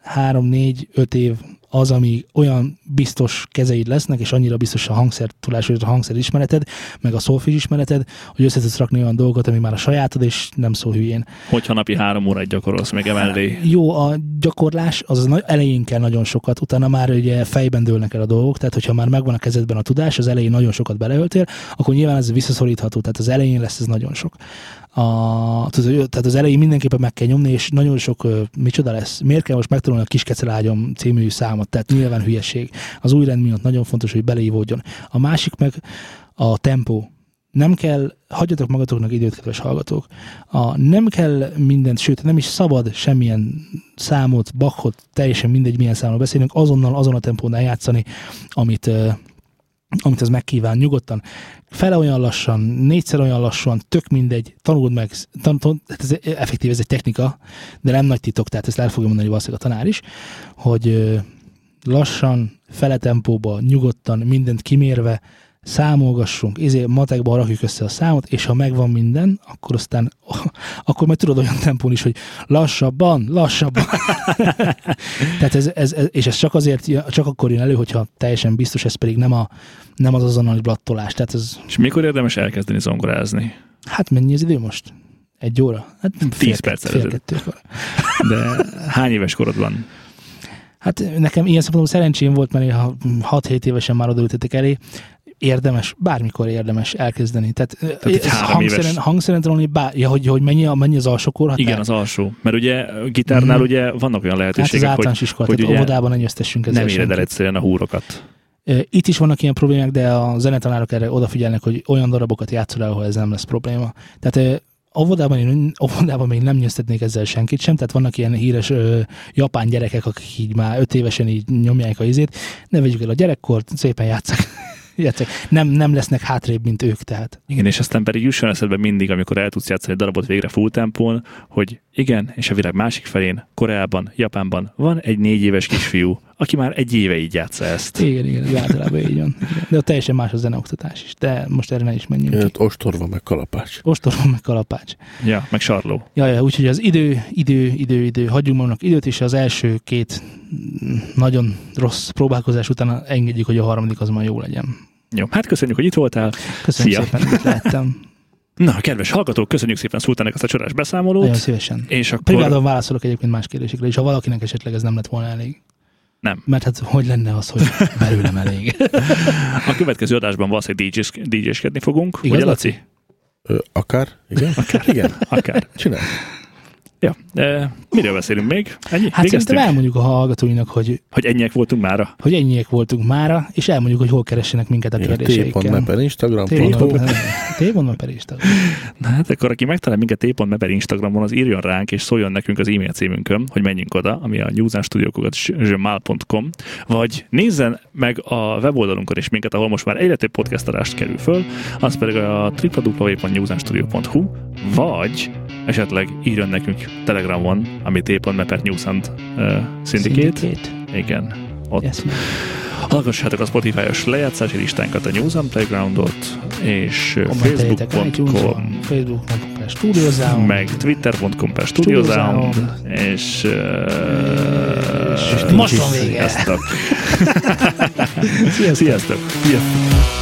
három, négy, öt év az, ami olyan biztos kezeid lesznek, és annyira biztos a hangszer tudás, a hangszer ismereted, meg a szolfés ismereted, hogy össze tudsz rakni olyan dolgokat, ami már a sajátod, és nem szól hülyén. Hogyha napi három órát gyakorolsz még emellé. Jó, a gyakorlás az, az elején kell nagyon sokat, utána már ugye fejben dőlnek el a dolgok, tehát hogyha már megvan a kezedben a tudás, az elején nagyon sokat beleöltél, akkor nyilván ez visszaszorítható, tehát az elején lesz ez nagyon sok. A, tehát az elején mindenképpen meg kell nyomni, és nagyon sok, micsoda lesz, miért kell most megtanulni a Kiskecelágyam című számot, tehát nyilván hülyeség. Az új rend miatt nagyon fontos, hogy beleívódjon. A másik meg a tempó. Nem kell, hagyjatok magatoknak időt, kedves hallgatók. A, nem kell mindent, sőt, nem is szabad semmilyen számot, bakot, teljesen mindegy, milyen számról beszélünk, azonnal azon a tempónál játszani, amit, amit az megkíván nyugodtan. Fele olyan lassan, négyszer olyan lassan, tök mindegy, tanuld meg, tan, tan, hát ez effektív, ez egy technika, de nem nagy titok, tehát ezt el fogja mondani valószínűleg a tanár is, hogy lassan, fele tempóba, nyugodtan, mindent kimérve, számolgassunk, ezért matekban rakjuk össze a számot, és ha megvan minden, akkor aztán, akkor majd tudod olyan tempón is, hogy lassabban, lassabban. Tehát ez, ez, ez, és ez csak azért, csak akkor jön elő, hogyha teljesen biztos, ez pedig nem, a, nem az azonnali blattolás. Tehát ez... És mikor érdemes elkezdeni zongorázni? Hát mennyi az idő most? Egy óra? Hát Tíz perc De hány éves korod van? Hát nekem ilyen szempontból szerencsém volt, mert 6-7 évesen már odaültetek elé. Érdemes, bármikor érdemes elkezdeni. Tehát, Tehát hangszeren, hangszeren tanulni, bár, ja, hogy, hogy mennyi, a- mennyi az alsó korhatár? Igen, az alsó. Mert ugye gitárnál Mhm. ugye vannak olyan Hát az lehetőségek, hogy általános iskola, hogy ugye óvodában ne nyöztessünk ezzel nem éred el egyszerűen a húrokat. Itt is vannak ilyen problémák, de a zenetanárok erre odafigyelnek, hogy olyan darabokat játszol el, ahol ez nem lesz probléma. Tehát óvodában, én, óvodában még nem nyöztetnék ezzel senkit sem, tehát vannak ilyen híres ö, japán gyerekek, akik így már öt évesen így nyomják a izét. Ne vegyük el a gyerekkort, szépen játszak. Játszak. Nem, nem lesznek hátrébb, mint ők, tehát. Igen, és aztán pedig jusson eszedbe mindig, amikor el tudsz játszani egy darabot végre full tempón, hogy igen, és a világ másik felén, Koreában, Japánban van egy négy éves kisfiú, aki már egy éve így játsza ezt. Igen, igen, általában így van. Igen. De ott teljesen más a zeneoktatás is. De most erre ne is menjünk. Jött ostorva meg kalapács. Ostorban meg kalapács. Ja, meg sarló. Ja, ja, úgyhogy az idő, idő, idő, idő, hagyjunk magunknak időt, és az első két nagyon rossz próbálkozás után engedjük, hogy a harmadik az már jó legyen. Jó, hát köszönjük, hogy itt voltál. Köszönöm Szia. szépen, hogy itt lehettem. Na, kedves hallgatók, köszönjük szépen Szultának azt a csodás beszámolót. Nagyon szívesen. És akkor... Privátban válaszolok egyébként más kérdésekre, és ha valakinek esetleg ez nem lett volna elég. Nem. Mert hát hogy lenne az, hogy belőlem elég? A következő adásban valószínűleg DJ-sk- DJ-skedni fogunk. Igaz, ugye, Laci? Laci? Ö, akár? Igen? Akár. Igen. Akár. Csinálj. Ja. E, miről beszélünk még? Ennyi? Hát Végeztünk? szerintem elmondjuk a hallgatóinak, hogy, Hogy ennyiek voltunk mára? hogy ennyiek voltunk mára, és elmondjuk, hogy hol keressenek minket a kérdéseikkel. T.me per Instagram. T.me per Instagram. Na hát akkor aki megtalál minket t.me per Instagramon, az írjon ránk, és szóljon nekünk az e-mail címünkön, hogy menjünk oda, ami a newsandstudiokokat.com, vagy nézzen meg a weboldalunkon is minket, ahol most már egyre több podcast adást kerül föl, az pedig a www.newsandstudio.hu, vagy esetleg írjon nekünk Telegramon, ami t.me per Newsand uh, Syndicate. Syndicate. Igen, ott Yes. Hallgassátok a Spotify-os lejátszási listánkat, a News on Playgroundot, és facebook.com, Facebook.com meg twitter.com per Studio Studio Sound, Sound. és, És uh, most van vége. Sziasztok! Sziasztok! Sziasztok! Sziasztok!